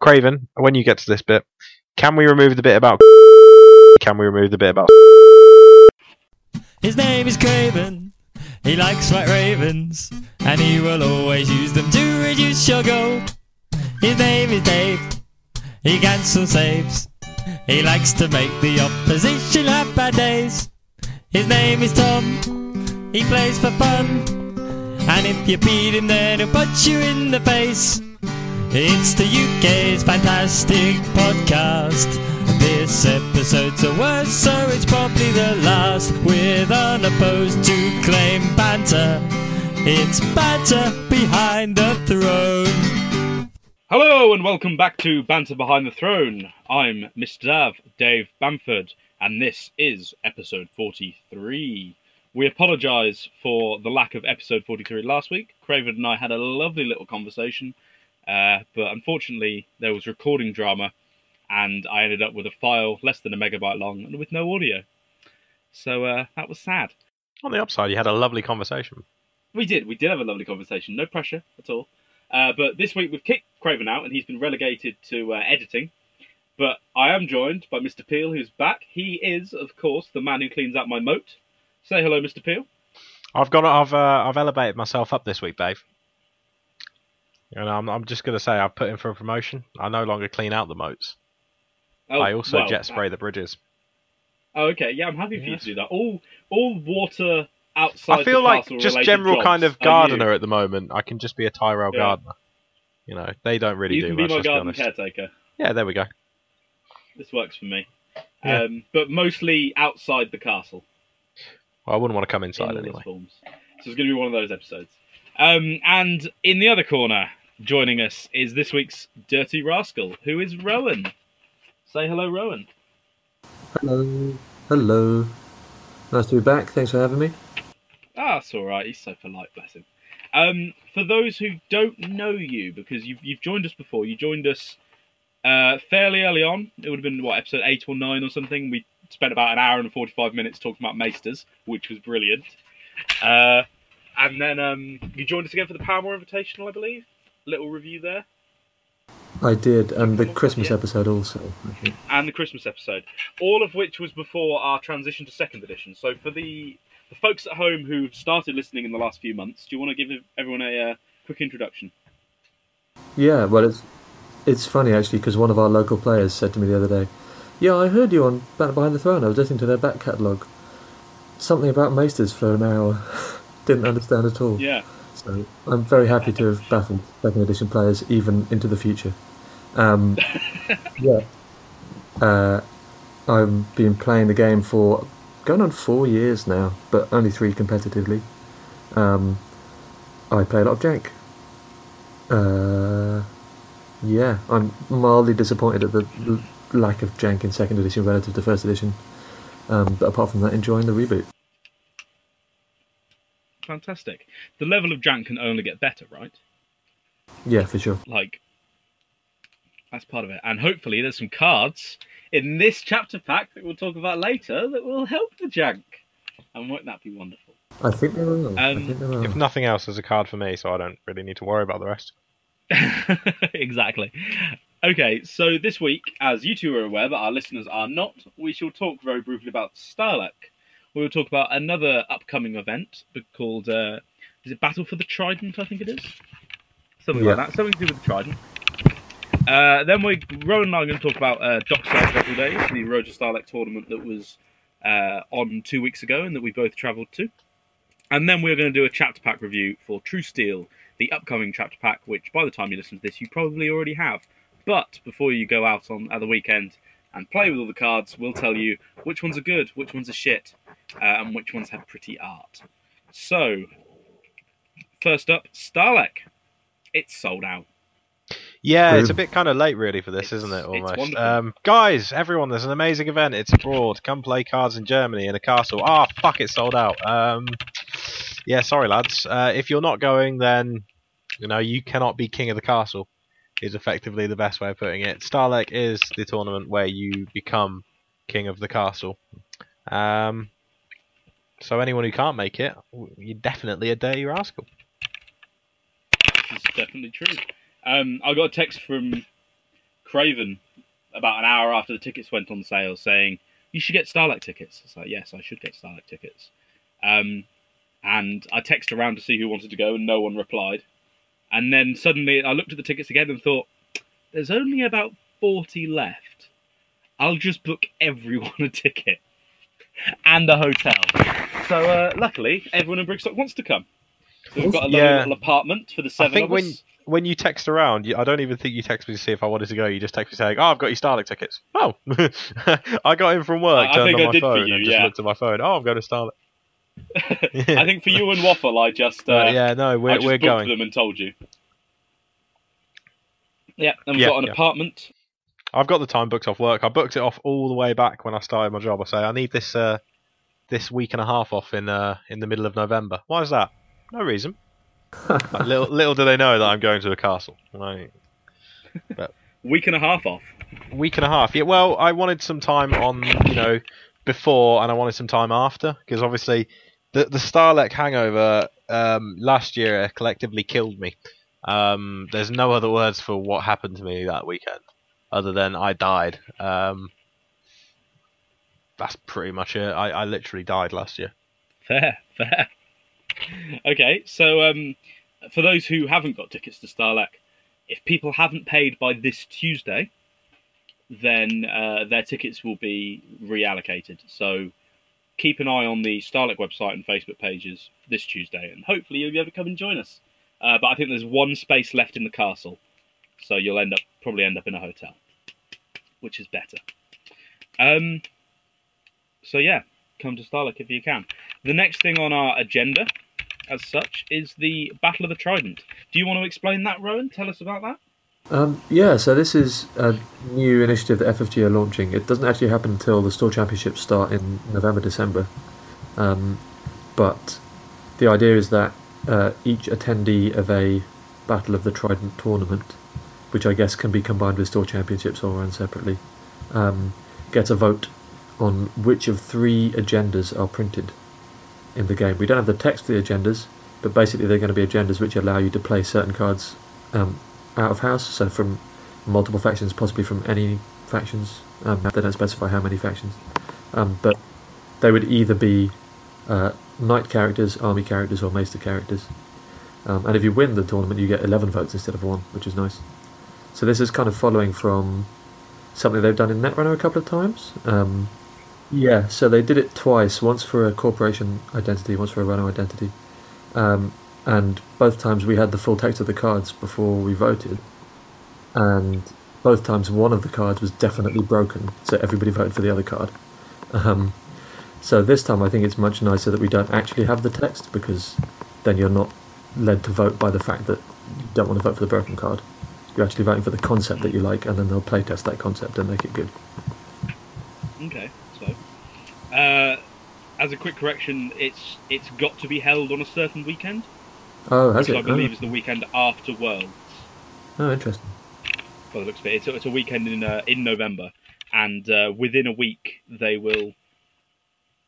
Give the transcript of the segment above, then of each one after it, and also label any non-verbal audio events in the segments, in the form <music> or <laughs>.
Craven, when you get to this bit, can we remove the bit about? <laughs> Can we remove the bit about? <laughs> His name is Craven. He likes white ravens, and he will always use them to reduce your goal. His name is Dave. He cancels saves. He likes to make the opposition have bad days. His name is Tom. He plays for fun. And if you beat him, then he'll punch you in the face. It's the UK's fantastic podcast. This episode's the worst, so it's probably the last. With unopposed to claim banter. It's banter behind the throne. Hello and welcome back to Banter Behind the Throne. I'm Mr. Dav, Dave Bamford, and this is episode 43. We apologise for the lack of episode 43 last week. Craven and I had a lovely little conversation, uh, but unfortunately there was recording drama, and I ended up with a file less than a megabyte long and with no audio. So uh, that was sad. On the upside, you had a lovely conversation. We did. We did have a lovely conversation. No pressure at all. Uh, but this week we've kicked Craven out and he's been relegated to uh, editing. But I am joined by Mr. Peel, who's back. He is, of course, the man who cleans out my moat. Say hello, Mr. Peel. I've got. I've. Uh, I've elevated myself up this week, Dave. And I'm. I'm just gonna say I've put in for a promotion. I no longer clean out the moats. Oh, I also well, jet spray the bridges. Oh, okay. Yeah, I'm happy for you to do that. All all water outside. I feel like just general kind of gardener at the moment. I can just be a Tyrell Yeah. gardener. You know, they don't really You do can much. be my garden caretaker. Yeah, there we go. This works for me. Yeah. Um, but mostly outside the castle. Well, I wouldn't want to come inside its anyway. So it's going to be one of those episodes. Um, and in the other corner, joining us is this week's dirty rascal, who is Rowan. Say hello, Rowan. Hello. Hello. Nice to be back. Thanks for having me. Ah, that's all right. He's so polite, bless him. Um, for those who don't know you, because you've you've joined us before, you joined us uh, fairly early on. It would have been what episode eight or nine or something. We spent about an hour and forty five minutes talking about Maesters, which was brilliant. Uh, and then um, you joined us again for the Paramore Invitational, I believe. Little review there. I did, and the Christmas episode also. And the Christmas episode, all of which was before our transition to second edition. So for the the folks at home who've started listening in the last few months, do you want to give everyone a uh, quick introduction? Yeah, well, it's it's funny actually because one of our local players said to me the other day, "Yeah, I heard you on Behind the Throne. I was listening to their back catalogue. Something about Maesters for an hour. Didn't understand at all. Yeah, So I'm very happy to have baffled second edition players even into the future. Um, <laughs> yeah. Uh, I've been playing the game for going on four years now, but only three competitively. Um, I play a lot of Jank. Uh, yeah, I'm mildly disappointed at the l- lack of Jank in second edition relative to first edition. Um, but apart from that, enjoying the reboot. Fantastic. The level of jank can only get better, right? Yeah, for sure. Like that's part of it. And hopefully, there's some cards in this chapter pack that we'll talk about later that will help the jank. And won't that be wonderful? I think there are. I Um, think there are. If nothing else, there's a card for me, so I don't really need to worry about the rest. <laughs> exactly. Okay, so this week, as you two are aware, but our listeners are not, we shall talk very briefly about Stahleck. We will talk about another upcoming event called, uh, is it Battle for the Trident, I think it is? Something Yeah. like that, something to do with the Trident. Uh, then we, Rowan and I are going to talk about uh, Dockside Battle Days, the Road to Stahleck tournament that was uh, on two weeks ago and that we both travelled to. And then we're going to do a chapter pack review for True Steel, the upcoming chapter pack, which by the time you listen to this, you probably already have. But before you go out on at the weekend and play with all the cards, we'll tell you which ones are good, which ones are shit, and which ones have pretty art. So, first up, Stahleck. It's sold out. Yeah, it's a bit kind of late, really, for this, It's- isn't it? Almost. wonderful. Um, guys, everyone, there's an amazing event. It's abroad. Come play cards in Germany in a castle. Ah, fuck, it's sold out. Um, yeah, sorry, lads. Uh, if you're not going, then you know you cannot be king of the castle. Is effectively the best way of putting it. Stahleck is the tournament where you become king of the castle. Um, so anyone who can't make it, you're definitely a dirty rascal. Is definitely true. Um, I got a text from Craven about an hour after the tickets went on sale saying, You should get Starlight tickets. It's like, Yes, I should get Starlight tickets. Um, and I texted around to see who wanted to go, and no one replied. And then suddenly I looked at the tickets again and thought, There's only about 40 left. I'll just book everyone <laughs> a ticket and the hotel. So uh, luckily, everyone in Brigstock wants to come. So we've got a lovely Yeah. little apartment for the seven I think of when- us. When you text around, you, I don't even think you text me to see if I wanted to go. You just text me saying, "Oh, I've got your Starlink tickets." Oh, <laughs> I got in from work, I- I turned think on I my did for phone, you, and just yeah. looked at my phone. Oh, I'm going to Starlink. <laughs> I think for you and Waffle, I just uh, But yeah, no, we're just we're going. them and told you. Yeah, and we've Yeah, got an yeah. apartment. I've got the time booked off work. I booked it off all the way back when I started my job. I say I need this uh, this week and a half off in uh, in the middle of November. Why is that? No reason. Like, little <laughs> little do they know that I'm going to a castle. Like, <laughs> Week and a half off. week and a half. Yeah, well, I wanted some time on, you know, before, and I wanted some time after, because obviously, the the Stahleck hangover um, last year collectively killed me. Um, there's no other words for what happened to me that weekend, other than I died. Um, that's pretty much it. I, I literally died last year. Fair, fair. okay, so um, for those who haven't got tickets to Stahleck, if people haven't paid by this Tuesday, then uh, their tickets will be reallocated. So keep an eye on the Stahleck website and Facebook pages this Tuesday, and hopefully you'll be able to come and join us. Uh, but I think there's one space left in the castle, so you'll end up probably end up in a hotel, which is better. Um, so yeah, come to Stahleck if you can. The next thing on our agenda, as such, is the Battle of the Trident. Do you want to explain that, Rowan? Tell us about that. Um, yeah, so this is a new initiative that FFG are launching. It doesn't actually happen until the store championships start in November, December. Um, but the idea is that uh, each attendee of a Battle of the Trident tournament, which I guess can be combined with store championships or run separately, um, gets a vote on which of three agendas are printed in the game. We don't have the text for the agendas, but basically they're going to be agendas which allow you to play certain cards um, out of house, so from multiple factions, possibly from any factions. Um, they don't specify how many factions, um, but they would either be uh, knight characters, army characters, or maester characters. Um, and if you win the tournament, you get 11 votes instead of one, which is nice. So this is kind of following from something they've done in Netrunner a couple of times. Um, yeah, so they did it twice, once for a corporation identity, once for a runner identity. Um, and both times we had the full text of the cards before we voted. And both times one of the cards was definitely broken, so everybody voted for the other card. Um, so this time I think it's much nicer that we don't actually have the text because then you're not led to vote by the fact that you don't want to vote for the broken card. You're actually voting for the concept that you like, and then they'll playtest that concept and make it good. Okay, so uh, as a quick correction, it's it's got to be held on a certain weekend, Oh, has which it? I believe oh. is the weekend after Worlds. oh, interesting. By the looks of it, it's a, it's a weekend in uh, in November, and uh, within a week they will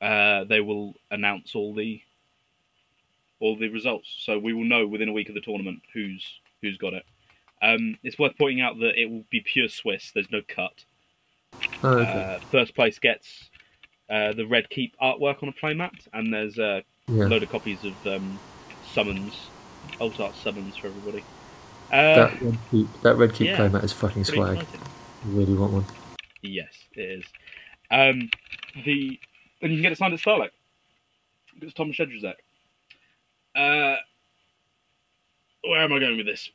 uh, they will announce all the all the results. So we will know within a week of the tournament who's who's got it. Um, it's worth pointing out that it will be pure Swiss. There's no cut. Oh, okay. Uh, first place gets uh, the Red Keep artwork on a playmat, and there's a yeah. load of copies of um, summons, alt art summons for everybody. Uh, that red keep, that red keep yeah, playmat is fucking swag. exciting. I really want one. Yes, it is. Um, the and you can get it signed at Starlight. It's Thomas Shedrazek. Uh, where am I going with this?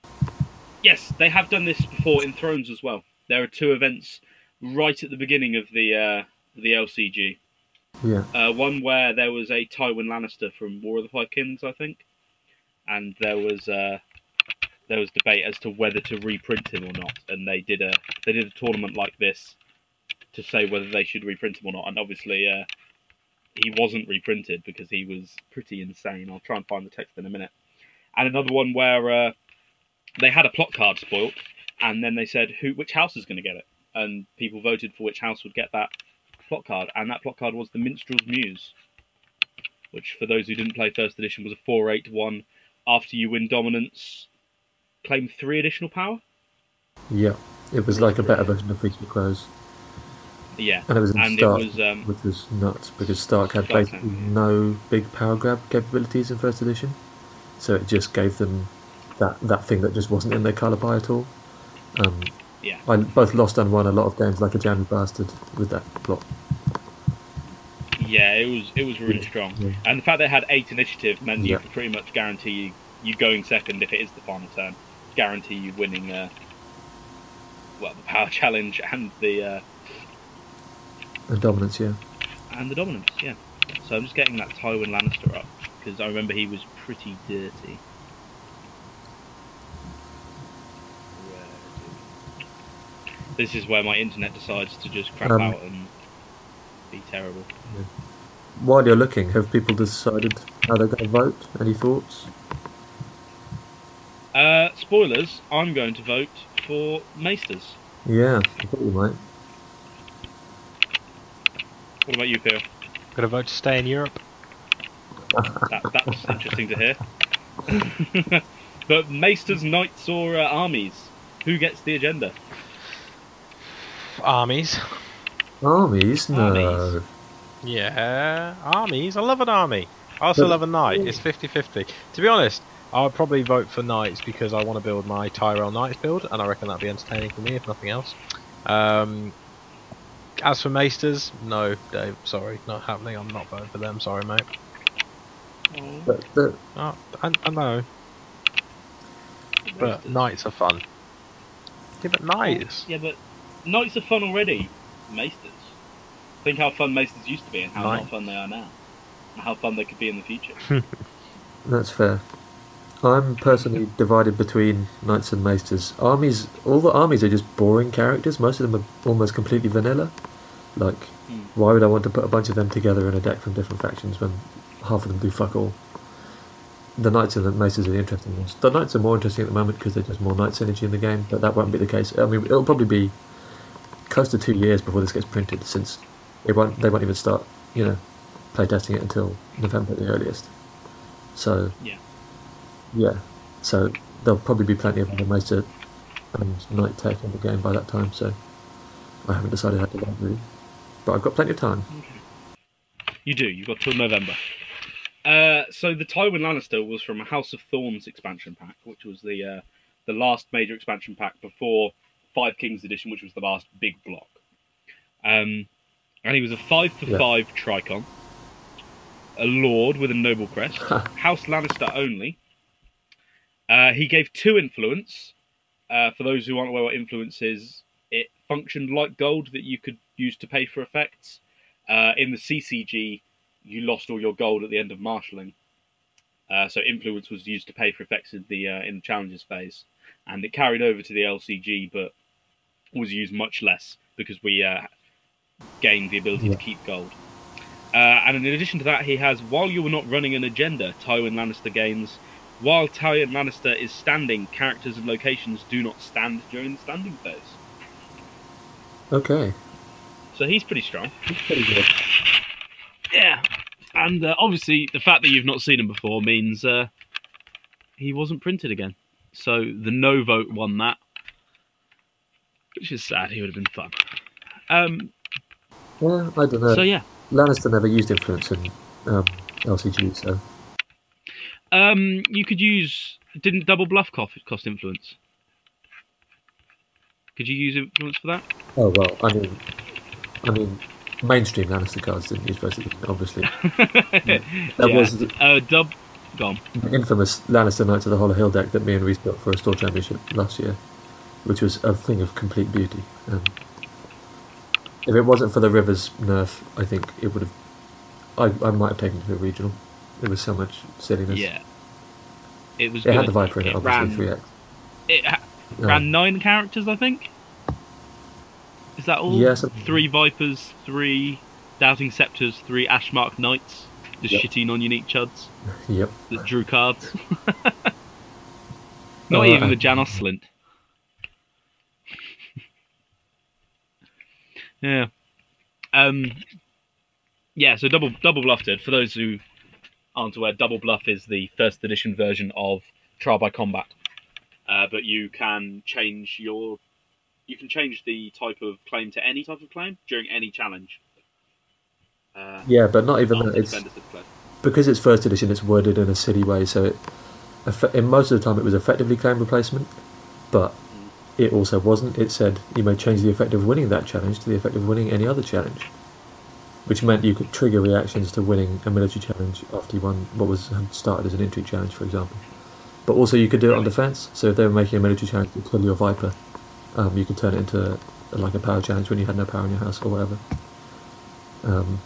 Yes, they have done this before in Thrones as well. There are two events right at the beginning of the uh, the LCG. Yeah. Uh, one where there was a Tywin Lannister from War of the Five Kings, I think, and there was uh, there was debate as to whether to reprint him or not. And they did a they did a tournament like this to say whether they should reprint him or not. And obviously, uh, he wasn't reprinted because he was pretty insane. I'll try and find the text in a minute. And another one where uh, they had a plot card spoilt, and then they said who which house is going to get it, and people voted for which house would get that plot card, and that plot card was the Minstrel's Muse, which, for those who didn't play First Edition, was a 4 8 1. After you win dominance, claim three additional power. Yeah. It was like a better version of for Crows, Yeah, and it was in and Stark, it was um, which was nuts because Stark had Stark basically no big power grab capabilities in first edition, so it just gave them that that thing that just wasn't in their colour pie at all. Um, yeah. I both lost and won a lot of games like a jammy bastard with that plot. Yeah, it was it was really Yeah, strong, yeah. and the fact they had eight initiative meant you Yeah. could pretty much guarantee you, you going second if it is the final turn, guarantee you winning. Uh, well, the power <laughs> challenge and the uh, And dominance, yeah. and the dominance. Yeah. So I'm just getting that Tywin Lannister up because I remember he was pretty dirty. This is where my internet decides to just crap Um, out and be terrible. While you're looking, have people decided how they're going to vote? Any thoughts? Uh, spoilers, I'm going to vote for Maesters. Yeah, I thought you might. What about you, Phil? Gonna vote to stay in Europe. That, that's interesting to hear. <laughs> but Maesters, Knights, or uh, armies? Who gets the agenda? Armies. Armies? No. Armies. Yeah, armies. I love an army. I also But- love a knight. It's 50-50. To be honest, I would probably vote for knights because I want to build my Tyrell Knights build, and I reckon that'd be entertaining for me if nothing else. Um, as for Maesters, no, Dave. Sorry, not happening. I'm not voting for them. Sorry, mate. But, but Oh, I, I know, but knights are fun. Yeah, but knights. Yeah, but Knights are fun already. Maesters. Think how fun Maesters used to be and how Knight. not fun they are now. And how fun they could be in the future. <laughs> that's fair. I'm personally divided between knights and maesters. Armies, all the armies are just boring characters. Most of them are almost completely vanilla. Like, Hmm. why would I want to put a bunch of them together in a deck from different factions when half of them do fuck all? The knights and the maesters are the interesting ones. The knights are more interesting at the moment because there's just more knights energy in the game, but that won't be the case. I mean, it'll probably be close to two years before this gets printed, since it won't. They won't even start, you know, playtesting it until November at the earliest. So Yeah. yeah, so there'll probably be plenty of other and Knight tech in the game by that time. So I haven't decided how to vote really, but I've got plenty of time. You do. You've got till November. Uh, so the Tywin Lannister was from a House of Thorns expansion pack, which was the uh, the last major expansion pack before Five Kings Edition, which was the last big block. Um, and he was a five for Yeah. five Tricon, a Lord with a noble crest, <laughs> House Lannister only. Uh, he gave two influence. Uh, for those who aren't aware what influence is, it functioned like gold that you could use to pay for effects. Uh, in the CCG, you lost all your gold at the end of marshalling. Uh, so influence was used to pay for effects in the uh, in the challenges phase, and it carried over to the LCG, but was used much less because we uh, gained the ability Yeah. to keep gold. Uh, and in addition to that, he has while you were not running an agenda, Tywin Lannister gains. While Tywin Lannister is standing, characters and locations do not stand during the standing phase. Okay, So he's pretty strong. that's pretty good. Yeah, and uh, obviously the fact that you've not seen him before means uh, he wasn't printed again. So the no vote won that, which is sad. He would have been fun. Um, Well, I don't know. so yeah, Lannister never used influence in um, LCG, so um, you could use. Didn't double bluff cost, cost influence? Could you use influence for that? oh well. I mean, I mean, mainstream Lannister cards didn't use edition, obviously. <laughs> That Yeah. was Uh, dub. Gone. the infamous Lannister Knights of the Hollow Hill deck that me and Reese built for a store championship last year, which was a thing of complete beauty. Um, if it wasn't for the Rivers nerf, I think it would have. I, I might have taken it to a regional. There was so much silliness. Yeah. It was. It had the Viper in it, obviously, ran, three X. It ha- Um, ran nine characters, I think. Is that all? Yeah, Three Vipers, three Doubting Scepters, three Ashmark Knights, just Yep. shitty non-unique chuds <laughs> Yep. that drew cards. <laughs> Not Oh, even the Janos Slynt. Yeah. Um. Yeah. So double double bluff did. For those who aren't aware, double bluff is the first edition version of trial by combat. Uh, but you can change your you can change the type of claim to any type of claim during any challenge. Uh, Yeah, but not even that. It's defenders have played. because it's first edition. It's worded in a silly way, so it in most of the time it was effectively claim replacement, but it also wasn't. It said you may change the effect of winning that challenge to the effect of winning any other challenge, which meant you could trigger reactions to winning a military challenge after you won what was started as an infantry challenge, for example. But also you could do it on defense. So if they were making a military challenge to kill your Viper, um, you could turn it into like a power challenge when you had no power in your house or whatever. Um,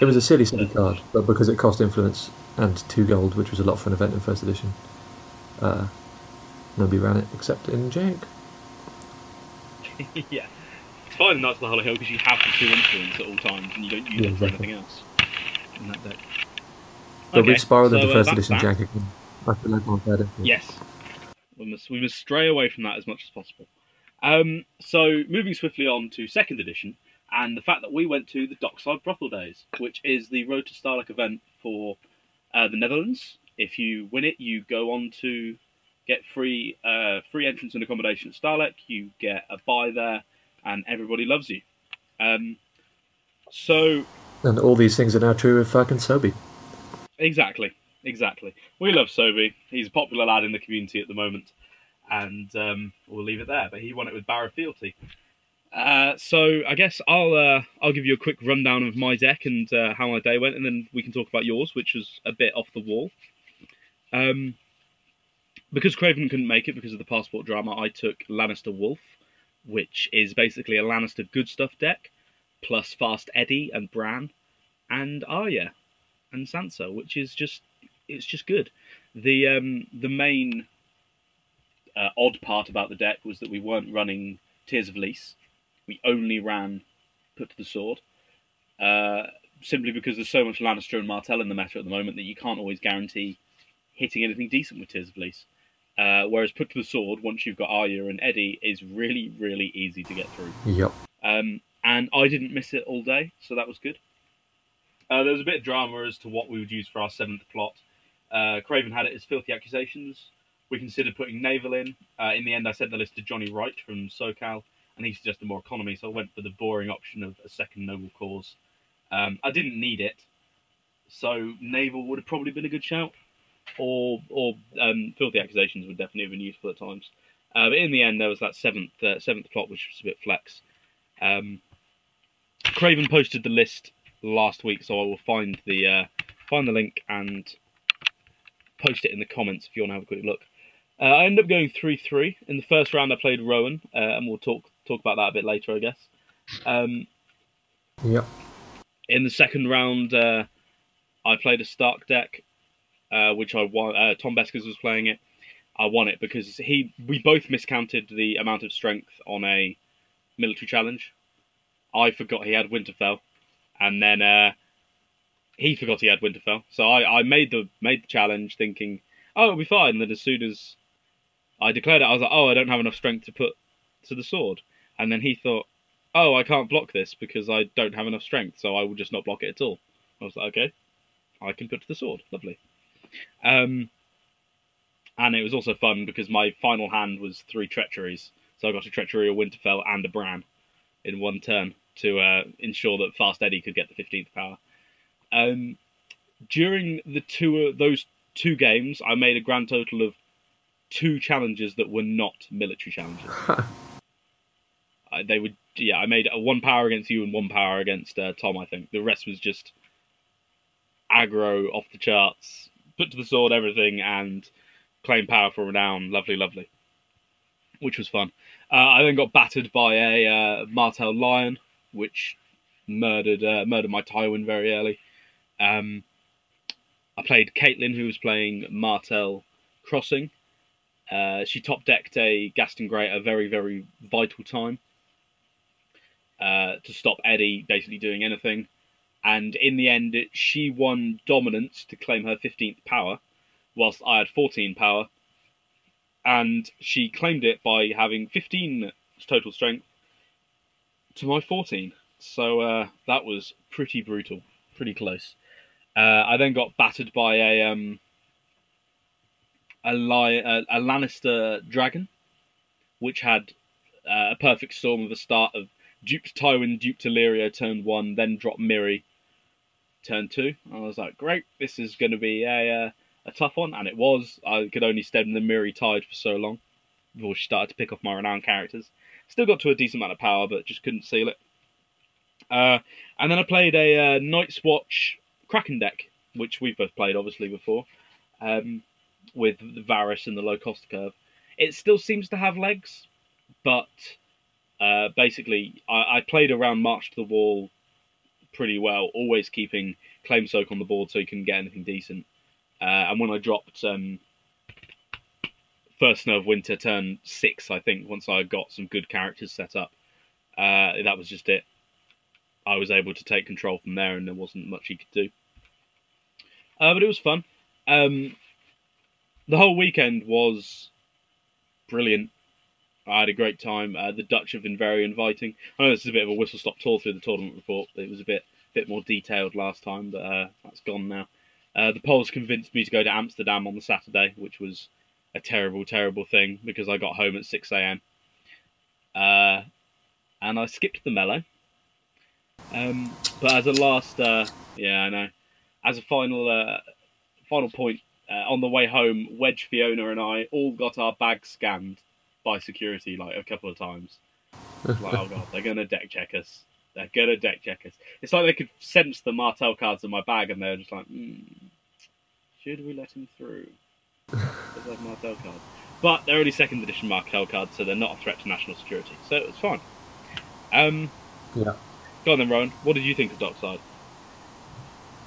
it was a silly, silly card, but because it cost influence and two gold, which was a lot for an event in first edition, uh, nobody ran it except in Jank. <laughs> yeah. It's fine in Knights of the Hollow Hill because you have the two influence at all times and you don't use Yeah, it for exactly. anything else in that deck. But Okay, we've spiraled so, into uh, first that's edition that. Again. I feel like I'm better. Yes. We must we must stray away from that as much as possible. Um, so moving swiftly on to second edition and the fact that we went to the Dockside Brothel Days, which is the Road to Starlight event for uh, the Netherlands. If you win it, you go on to get free uh, free entrance and accommodation at Stahleck. You get a buy there, and everybody loves you. Um, so And all these things are now true of fucking Sobi. Exactly, exactly. We love Sobi. He's a popular lad in the community at the moment, and um, we'll leave it there. But he won it with Barra Fealty. Uh, so I guess I'll uh, I'll give you a quick rundown of my deck and uh, how my day went, and then we can talk about yours, which was a bit off the wall. Um, because Craven couldn't make it because of the passport drama, I took Lannister Wolf, which is basically a Lannister good stuff deck, plus Fast Eddie and Bran, and Arya and Sansa, which is just it's just good. The um, the main uh, odd part about the deck was that we weren't running Tears of Lys. We only ran Put to the Sword, uh, simply because there's so much Lannister and Martell in the meta at the moment that you can't always guarantee hitting anything decent with Tears of Lys. Uh, whereas Put to the Sword, once you've got Arya and Eddie, is really really easy to get through. Yep. Um, and I didn't miss it all day, so that was good. Uh, there was a bit of drama as to what we would use for our seventh plot. Uh, Craven had it as filthy accusations. We considered putting Naval in. Uh, in the end, I sent the list to Johnny Wright from SoCal, and he suggested more economy, so I went for the boring option of a second noble cause. Um, I didn't need it, so Naval would have probably been a good shout, or or um, filthy accusations would definitely have been useful at times. Uh, but in the end, there was that seventh uh, seventh plot, which was a bit flex. Um, Craven posted the list last week, so I will find the uh, find the link and post it in the comments if you want to have a quick look. Uh, I ended up going three three in the first round. I played Rowan, uh, and we'll talk talk about that a bit later, I guess. Um, Yep. in the second round, uh, I played a Stark deck, uh, which I won. Uh, Tom Beskers was playing it. I won it because he we both miscounted the amount of strength on a military challenge. I forgot he had Winterfell, and then uh, he forgot he had Winterfell. So I, I made the made the challenge thinking, oh, it'll be fine. And then as soon as I declared it, I was like, oh, I don't have enough strength to put to the sword. And then he thought, oh, I can't block this because I don't have enough strength, so I will just not block it at all. I was like, okay, I can put to the sword. Lovely. Um, and it was also fun because my final hand was three treacheries. So I got a treachery, a Winterfell, and a Bran in one turn to uh, ensure that Fast Eddie could get the 15th power. Um, during the two those two games, I made a grand total of two challenges that were not military challenges. <laughs> I, they would, yeah. I made a one power against you and one power against uh, Tom. I think the rest was just aggro off the charts, put to the sword everything, and claim power for renown. Lovely, lovely, which was fun. Uh, I then got battered by a uh, Martell Lion, which murdered uh, murdered my Tywin very early. Um, I played Caitlin, who was playing Martell Crossing. Uh, she top decked a Ghaston Grey at a very, very vital time uh, to stop Eddie basically doing anything. And in the end, she won dominance to claim her 15th power, whilst I had 14 power. And she claimed it by having 15 total strength to my 14. So uh, that was pretty brutal, pretty close. Uh, I then got battered by a um, a, li- a, a Lannister dragon, which had uh, a perfect storm of a start of duped Tywin, duped Illyrio turn one, then dropped Mirri turn two. I was like, great, this is going to be a uh, a tough one, and it was. I could only stem the Mirri tide for so long before she started to pick off my renowned characters. Still got to a decent amount of power, but just couldn't seal it. Uh, and then I played a uh, Night's Watch Kraken deck, which we've both played obviously before, um, with the Varys and the low cost curve. It still seems to have legs, but uh, basically I, I played around March to the Wall pretty well, always keeping Claim Soak on the board so you can get anything decent. Uh, and when I dropped um, First Snow of Winter turn six, I think, once I got some good characters set up, uh, that was just it. I was able to take control from there, and there wasn't much he could do. Uh, but it was fun. Um, the whole weekend was brilliant. I had a great time. Uh, the Dutch have been very inviting. I know this is a bit of a whistle stop tour through the tournament report. It was a bit bit more detailed last time, but uh, that's gone now. Uh, the Poles convinced me to go to Amsterdam on the Saturday, which was a terrible, terrible thing because I got home at 6 a.m. Uh, and I skipped the mellow. Um, but as a last, uh, yeah, I know. As a final, uh, final point, on the way home, Wedge, Fiona, and I all got our bags scanned by security like a couple of times. <laughs> like, oh god, they're gonna deck check us. They're gonna deck check us. It's like they could sense the Martell cards in my bag, and they're just like, mm, should we let him through? Because have Martell cards. But they're only second edition Martell cards, so they're not a threat to national security. So it's fine. Um, Yeah. Go on then, Rowan. What did you think of Dockside?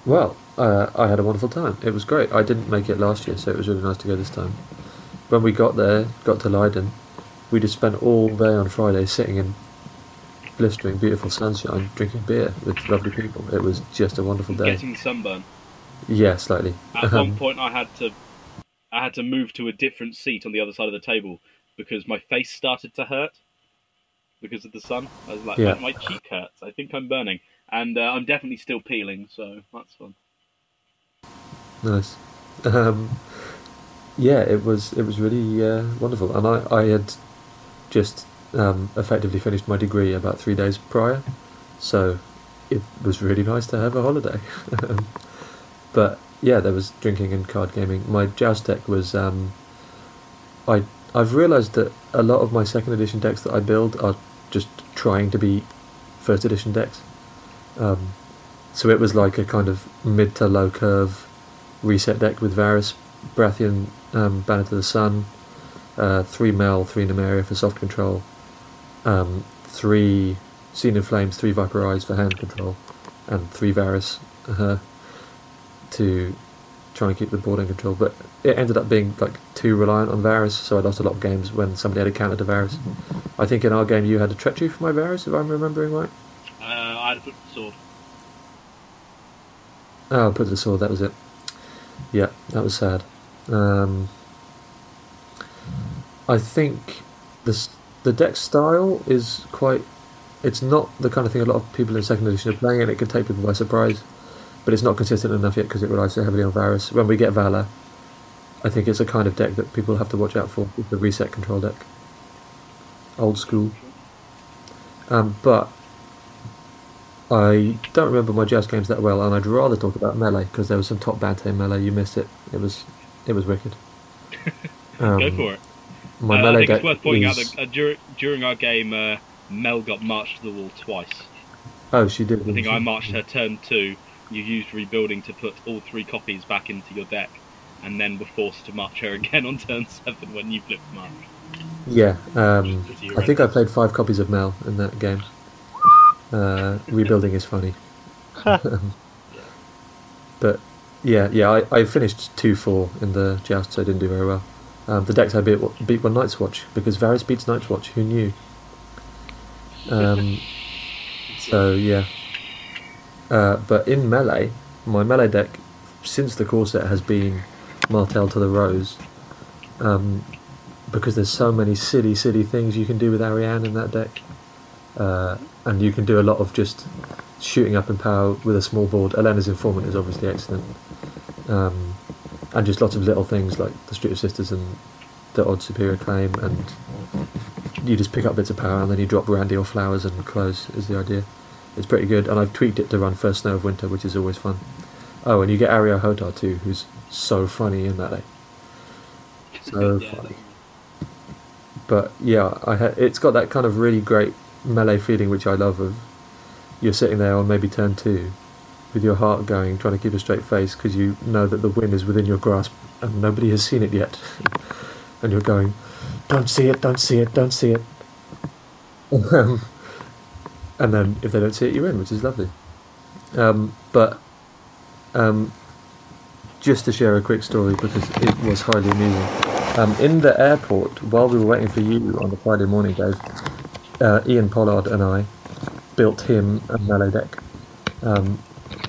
Well, uh, I had a wonderful time. It was great. I didn't make it last year, so it was really nice to go this time. When we got there, got to Leiden, we just spent all day on Friday sitting in blistering, beautiful sunshine, drinking beer with lovely people. It was just a wonderful day. Getting sunburn. Yeah, slightly. At one Um, point, I had to, I had to move to a different seat on the other side of the table because my face started to hurt because of the sun. I was like, Yeah. my cheek hurts. I think I'm burning, and uh, I'm definitely still peeling. So that's fun. Nice. Um, yeah, it was it was really uh, wonderful, and I, I had just um, effectively finished my degree about three days prior, so it was really nice to have a holiday. <laughs> But yeah, there was drinking and card gaming. My joust deck was um, I I've realised that a lot of my second edition decks that I build are just trying to be first edition decks. Um, so it was like a kind of mid to low curve reset deck with Varys, Baratheon, um, Banner to the Sun, uh, three Mel, three Nymeria for soft control, um, three Seen in Flames, three Viper Eyes for hand control, and three Varys uh, to try and keep the board in control. But it ended up being like too reliant on Varys, so I lost a lot of games when somebody had a counter to Varys. I think in our game you had a treachery for my Varys, if I'm remembering right. Uh, I had to put the sword. Oh, put the sword. That was it. Yeah, that was sad. Um, I think this the deck style is quite. It's not the kind of thing a lot of people in second edition are playing, and it can take people by surprise. But it's not consistent enough yet because it relies so heavily on Varys. When we get Valor, I think it's a kind of deck that people have to watch out for. The reset control deck, old school. Um, but I don't remember my jazz games that well, and I'd rather talk about melee because there was some top banter in melee. You missed it. It was it was wicked. <laughs> Um, Go for it. My Uh, I think it's worth pointing is- out that uh, dur- during our game, uh, Mel got marched to the wall twice. oh, she did. I think she? I marched her turn two. You used rebuilding to put all three copies back into your deck, and then were forced to march her <laughs> again on turn seven when you flipped march. Yeah, um, I think I played five copies of Mel in that game. Uh, <laughs> rebuilding is funny, <laughs> but yeah, yeah, I, I finished two four in the joust, so I didn't do very well. Um, the decks I beat beat were Night's Watch because Varys beats Night's Watch. Who knew? Um, so yeah, uh, but in melee, my melee deck since the core set has been Martell to the Rose. Um, because there's so many silly, silly things you can do with Arianne in that deck. Uh, and you can do a lot of just shooting up in power with a small board. Elena's Informant is obviously excellent. Um, and just lots of little things like the Street of Sisters and the Odd Superior Claim and you just pick up bits of power and then you drop brandy or flowers and clothes is the idea. It's pretty good, and I've tweaked it to run first snow of winter, which is always fun. Oh, and you get Areo Hotah too, who's so funny in that. melee. So <laughs> Yeah, funny. But yeah, I ha- it's got that kind of really great melee feeling, which I love. Of you're sitting there on maybe turn two, with your heart going, trying to keep a straight face because you know that the win is within your grasp and nobody has seen it yet, <laughs> and you're going, don't see it, don't see it, don't see it. <laughs> And then if they don't see it, you win, which is lovely. Um, but um, just to share a quick story because it was highly amusing. Um, in the airport, while we were waiting for you on the Friday morning, Dave, uh, Ian Pollard and I built him a melee deck, um,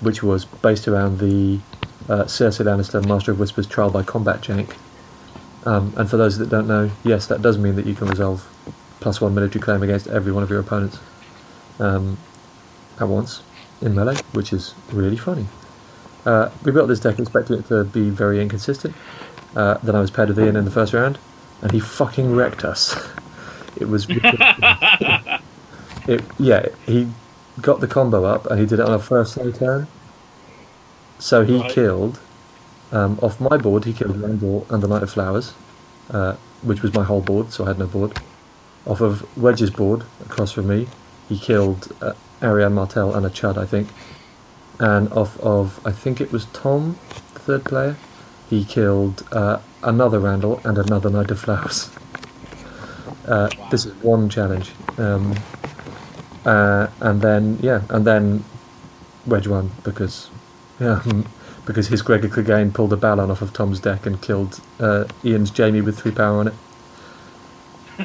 which was based around the uh, Cersei Lannister Master of Whispers Trial by Combat Jank. Um, and for those that don't know, yes, that does mean that you can resolve plus one military claim against every one of your opponents um, at once in melee, which is really funny. Uh, we built this deck expecting it to be very inconsistent. Uh, then I was paired with Ian in the first round, and he fucking wrecked us. <laughs> it was <laughs> it, yeah, he got the combo up, and he did it on a first slow turn. So he Right. killed um, off my board. He killed Randyll and the Knight of Flowers, uh, which was my whole board, so I had no board. Off of Wedge's board across from me, he killed uh, Arianne Martell and a Chud, I think. And off of, I think it was Tom, the third player, he killed uh, another Randyll and another Knight of Flowers. Uh, This is one challenge. Um, uh, and then, yeah, and then Wedge won because um, <laughs> because his Gregor Clegane pulled a Balon off of Tom's deck and killed uh, Ian's Jaime with three power on it.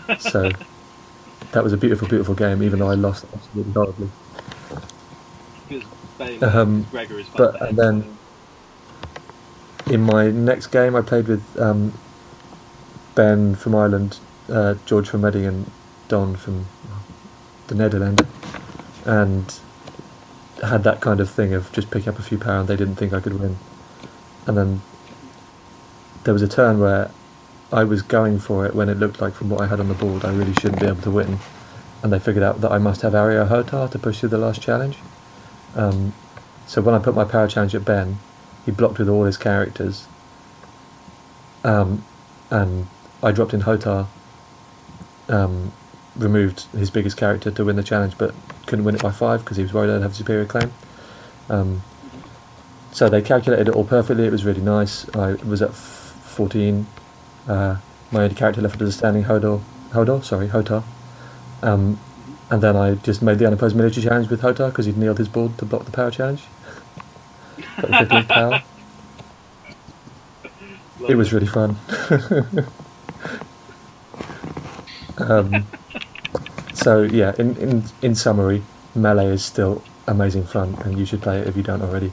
<laughs> So that was a beautiful, beautiful game, even though I lost absolutely horribly. Um, but- and then- In my next game, I played with um, Ben from Ireland, uh, George from Reading, and Don from the Netherlands, and had that kind of thing of just picking up a few power, and they didn't think I could win. And then there was a turn where I was going for it when it looked like, from what I had on the board, I really shouldn't be able to win. And they figured out that I must have Areo Hotah to push through the last challenge. Um, so when I put my power challenge at Ben, he blocked with all his characters. Um, and I dropped in Hotar, um, removed his biggest character to win the challenge, but couldn't win it by five because he was worried I'd have a superior claim. Um, so they calculated it all perfectly. It was really nice. I was at f- 14. Uh, my only character left was a standing Hodor. Hodor, sorry, Hotah. Um, and then I just made the unopposed military challenge with Hotah because he'd kneeled his board to block the power challenge. <laughs> Got the 15th power. It was really fun. <laughs> um, so yeah, in, in in summary, melee is still amazing fun, and you should play it if you don't already.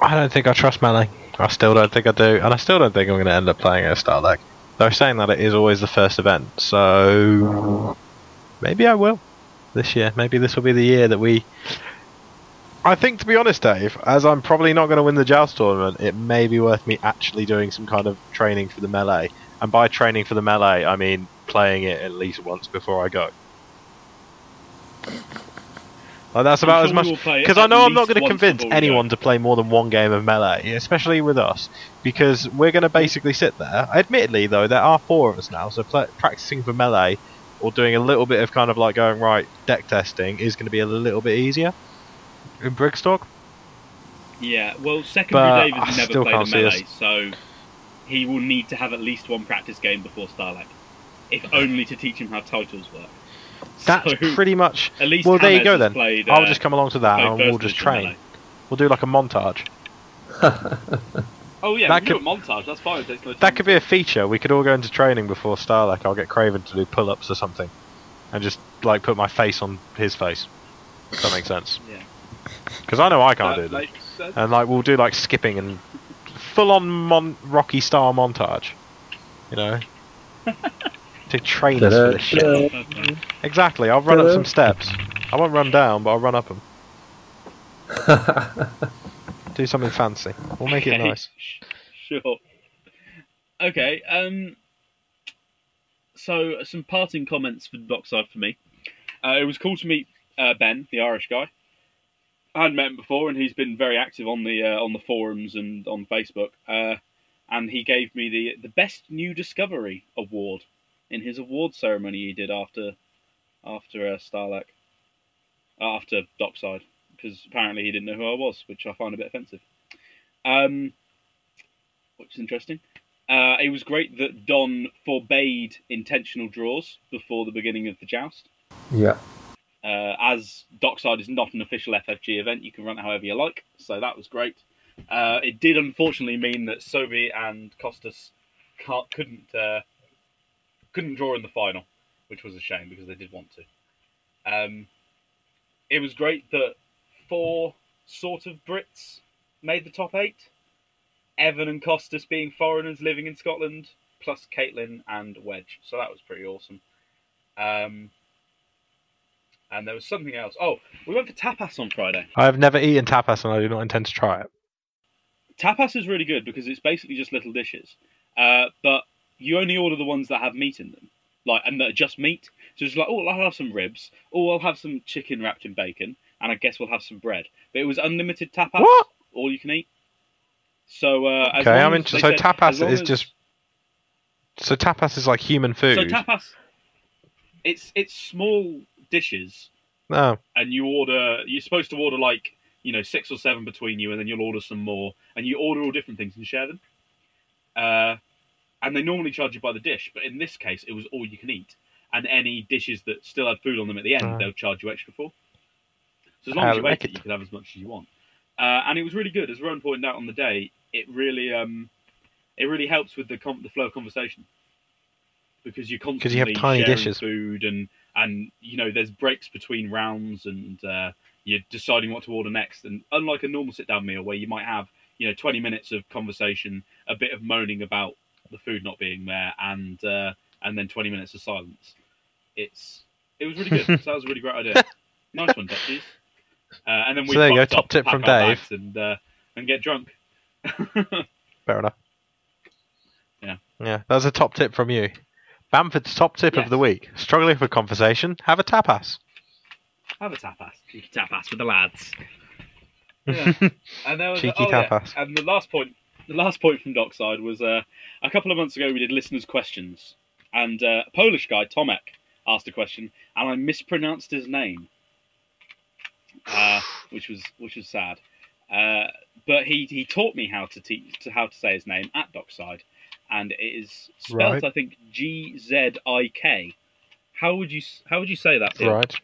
I don't think I trust melee. I still don't think I do, and I still don't think I'm going to end up playing at Star Deck. They're saying that it is always the first event, so maybe I will this year. Maybe this will be the year that we. I think, to be honest, Dave, as I'm probably not going to win the Joust tournament, it may be worth me actually doing some kind of training for the melee. And by training for the melee, I mean playing it at least once before I go. Like that's about sure as much because I know I'm not going to convince anyone go. to play more than one game of melee, especially with us, because we're going to basically sit there. Admittedly, though, there are four of us now, so practicing for melee or doing a little bit of kind of like going right deck testing is going to be a little bit easier in Brigstock. Yeah, well, secondary But I Dave has never played melee, so he will need to have at least one practice game before Starlight, if only to teach him how titles work. That's So, pretty much. At least Well, there you go then. Played, I'll uh, just come along to that and we'll just train. We'll do like a montage. Oh yeah, That could- do a montage. That's fine. No That could be a feature. We could all go into training before Starlight. I'll get Craven to do pull-ups or something, and just like put my face on his face. If that makes sense. Yeah. Because I know I can't That do that. makes sense. And like we'll do like skipping and full-on mon- Rocky Star montage. You know. <laughs> to train us for this shit. Exactly. I'll run up some steps. I won't run down, but I'll run up them. <laughs> do something fancy. We'll make it Okay. nice. <laughs> Sure. Okay. Um. so some parting comments for Dockside for me. Uh, it was cool to meet uh, Ben, the Irish guy. I hadn't met him before, and he's been very active on the uh, on the forums and on Facebook. Uh, and he gave me the the best new discovery award in his award ceremony he did after after uh, Stahleck, after Dockside, because apparently he didn't know who I was, which I find a bit offensive. Um, which is interesting. Uh, it was great that Don forbade intentional draws before the beginning of the joust. Yeah. Uh, as Dockside is not an official FFG event, you can run it however you like, so that was great. Uh, it did unfortunately mean that Sobi and Costas can't, couldn't uh, couldn't draw in the final, which was a shame because they did want to. Um, it was great that four sort of Brits made the top eight. Evan and Costas being foreigners living in Scotland, plus Caitlin and Wedge. So that was pretty awesome. Um, and there was something else. Oh, we went for tapas on Friday. I have never eaten tapas and I do not intend to try it. Tapas is really good because it's basically just little dishes, uh, but you only order the ones that have meat in them, like and that are just meat. So it's like, oh, I'll have some ribs, or I'll have some chicken wrapped in bacon, and I guess we'll have some bread. But it was unlimited tapas, What? all you can eat. So uh, Okay, I'm interested. So said tapas is as- just so tapas is like human food. so tapas. It's it's small dishes no, and you order you're supposed to order like you know six or seven between you and then you'll order some more and you order all different things and share them uh, and they normally charge you by the dish but in this case it was all you can eat. And any dishes that still had food on them at the end Ah. they'll charge you extra for. So as long I as you ate it you can have as much as you want. Uh, and it was really good. As Rowan pointed out on the day it really um, it really helps with the com- the flow of conversation. Because you're constantly you have tiny sharing dishes. food and and you know there's breaks between rounds and uh, you're deciding what to order next. And unlike a normal sit down meal where you might have you know 20 minutes of conversation a bit of moaning about the food not being there and uh, and then 20 minutes of silence it's it was really good <laughs> so that was a really great idea nice one Dutchies uh, and then we So there you go, top tip from Dave. and uh, and get drunk <laughs> fair enough. Yeah. Yeah, that was a top tip from you. Bamford's top tip Yes. of the week: struggling for conversation, have a tapas. have a tapas you can tapas with the lads <laughs> Yeah. And there was Cheeky oh, yeah, tapas. And the last point, the last point from Dockside was uh, a couple of months ago we did listeners' questions, and uh, a Polish guy Tomek asked a question, and I mispronounced his name, uh, <sighs> which was which was sad. Uh, but he, he taught me how to teach to how to say his name at Dockside, and it is spelled Right. I think G Z I K. How would you how would you say that? Right,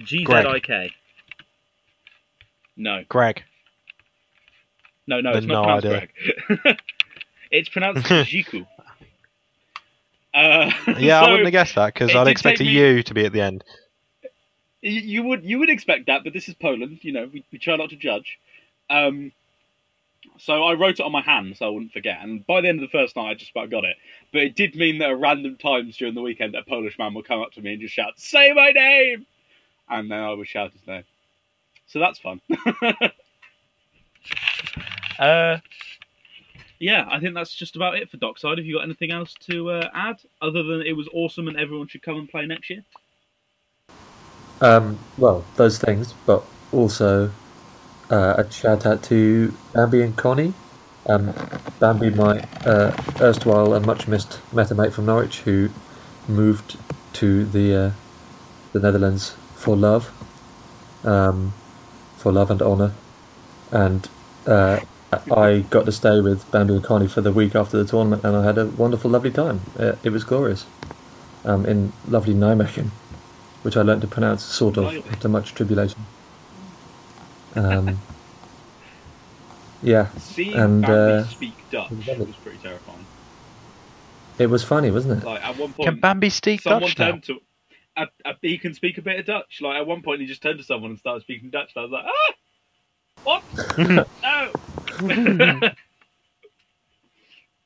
G Z I K. No. Greg. No, no, it's not no pronounced Greg. <laughs> it's pronounced <laughs> Jiku. Uh, Yeah, so I wouldn't have guessed that because I'd expect a me- U to be at the end. you would you would expect that, but this is Poland. You know, we, we try not to judge. Um, so I wrote it on my hand so I wouldn't forget, and by the end of the first night, I just about got it. But it did mean that at random times during the weekend, a Polish man would come up to me and just shout, "Say my name," and then I would shout his name. So that's fun. <laughs> uh, yeah, I think that's just about it for Dockside. Have you got anything else to uh, add other than it was awesome and everyone should come and play next year? Um, well, those things, but also uh, a shout out to Bambi and Connie. Um, Bambi, my uh, erstwhile and much missed metamate from Norwich, who moved to the uh, the Netherlands for love, um, for love and honour, and uh, I got to stay with Bambi and Connie for the week after the tournament, and I had a wonderful, lovely time. Uh, it was glorious, um, in lovely Nijmegen which I learned to pronounce sort of after much tribulation. Um, yeah, Seeing And, Bambi uh, speak Dutch was was pretty terrifying. it was funny, wasn't it? Like at one point, Can Bambi speak someone Dutch now? turned to. Uh, uh, he can speak a bit of Dutch. Like at one point, he just turned to someone and started speaking Dutch. And I was like, ah, what? <laughs> no.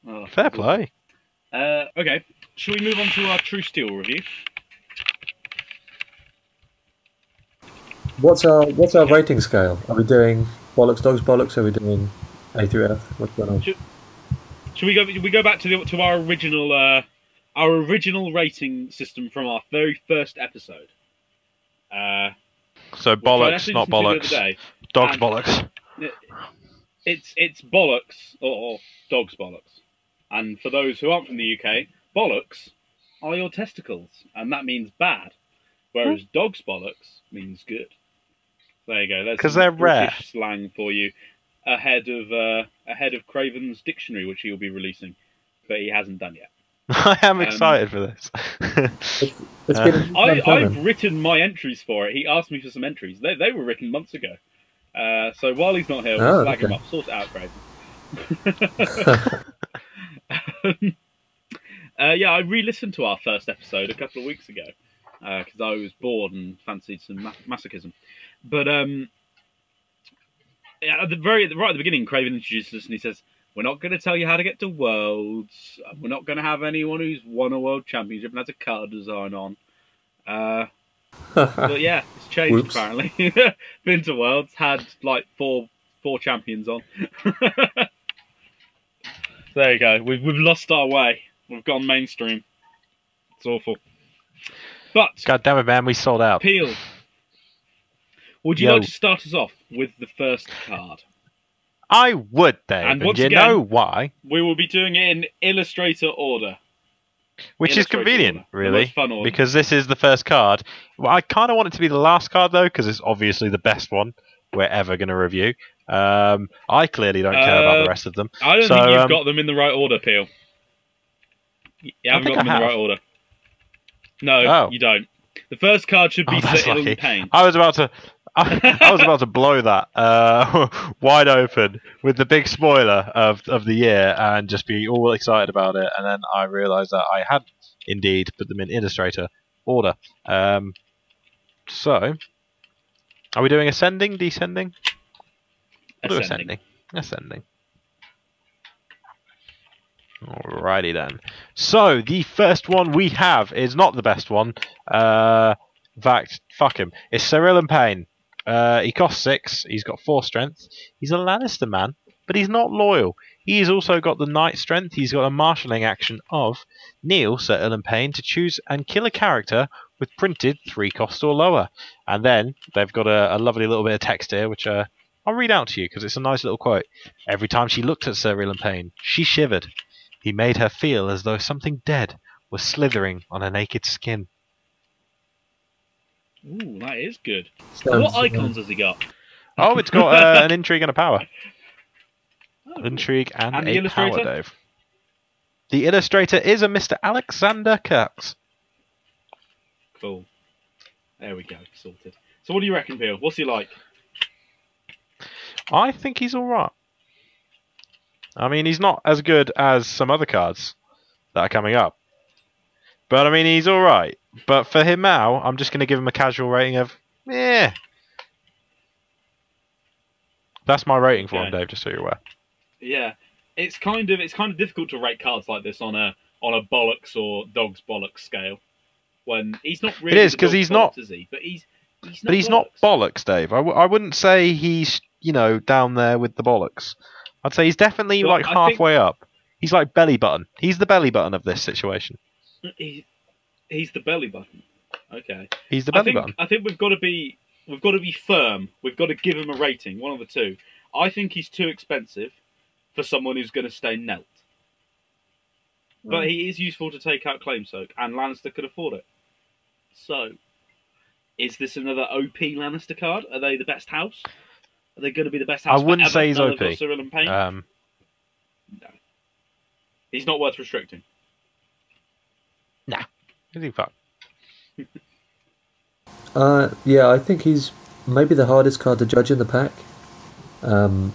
Oh. Fair play. Uh, okay, shall we move on to our True Steel review? What's our what's our rating scale? Are we doing bollocks, dogs, bollocks? Are we doing A through F? What's going on? Should we go? We go back to the to our original uh, our original rating system from our very first episode. Uh, So bollocks, not listened to the other bollocks. Dogs and- bollocks. It's it's bollocks or, or dogs bollocks. And for those who aren't from the UK, bollocks are your testicles, and that means bad. Whereas dogs bollocks means good. There you go. Because they're British rare. slang for you. Ahead of uh, ahead of Craven's dictionary, which he'll be releasing, but he hasn't done yet. <laughs> I am Um, excited for this. It's Uh, been I, I've written my entries for it. He asked me for some entries. They, they were written months ago. Uh, so while he's not here, we'll Oh, flag him up. Sort it out, Craven. <laughs> uh, yeah, I re-listened to our first episode a couple of weeks ago because I was bored and fancied some ma- masochism. But um, yeah, at the very right at the beginning, Craven introduces us and he says, "We're not going to tell you how to get to worlds. We're not going to have anyone who's won a world championship and has a card design on." Uh, <laughs> but yeah, it's changed Whoops. apparently. <laughs> Been to worlds, had like four four champions on. <laughs> there you go. We've we've lost our way. We've gone mainstream. It's awful. But God damn it, man, we sold out. Peel, would you Yo. like to start us off with the first card? I would, Dave. And And, you again- know why? We will be doing it in Illustrator order. Which is convenient, order. Really. Because this is the first card. Well, I kind of want it to be the last card, though, because it's obviously the best one we're ever going to review. Um, I clearly don't care about Uh, the rest of them. I don't So, think you've um, got them in the right order, Peel. You haven't think got them I in the have. right order. No, Oh. you don't. The first card should be Oh, Sir lucky. I was about to. I, I was about to blow that uh, <laughs> wide open with the big spoiler of, of the year and just be all excited about it, and then I realised that I had indeed put them in Illustrator order. Um, so, are we doing ascending, descending? We'll do Ascending. ascending. Ascending. Alrighty then. So the first one we have is not the best one. Uh, in fact, fuck him. It's Sir Ilyn Payne. Uh, he costs six. He's got four strength. He's a Lannister man, but he's not loyal. He's also got the knight strength. He's got a marshalling action of Neil, Sir Ilyn Payne, to choose and kill a character with printed three cost or lower. And then they've got a, a lovely little bit of text here, which uh, I'll read out to you because it's a nice little quote. Every time she looked at Sir Ilyn Payne, she shivered. He made her feel as though something dead was slithering on her naked skin. Ooh, that is good. Sounds, what icons has he got? Oh, it's got uh, an <laughs> intrigue and a power. Oh, Intrigue and, And a power. Dave. The illustrator is a Mr. Alexander Kirks. cool. There we go. Sorted. So, what do you reckon, Bill? What's he like? I think he's alright. I mean, he's not as good as some other cards that are coming up. But I mean, he's alright. But for him now, I'm just going to give him a casual rating of, yeah. That's my rating for him, Dave, just so you're aware. Yeah, it's kind of it's kind of difficult to rate cards like this on a on a bollocks or dogs bollocks scale. When he's not really. is, the 'cause dog's he's not- Is he? But he's. he's not But he's bollocks. not bollocks, Dave. I, w- I wouldn't say he's, you know, down there with the bollocks. I'd say he's definitely Well, like I think- halfway up. He's like belly button. He's the belly button of this situation. He, he's the belly button. Okay. He's the I belly think button. I think we've got to be we've got to be firm. We've got to give him a rating, one of the two. I think he's too expensive for someone who's going to stay knelt. But he is useful to take out claim soak, and Lannister could afford it. So, is this another OP Lannister card? Are they the best house? Are they going to be the best house? I wouldn't say he's OP. got Sir Ilyn Payne? Um, he's not worth restricting. Is he fuck? Uh, yeah, I think he's maybe the hardest card to judge in the pack. Um,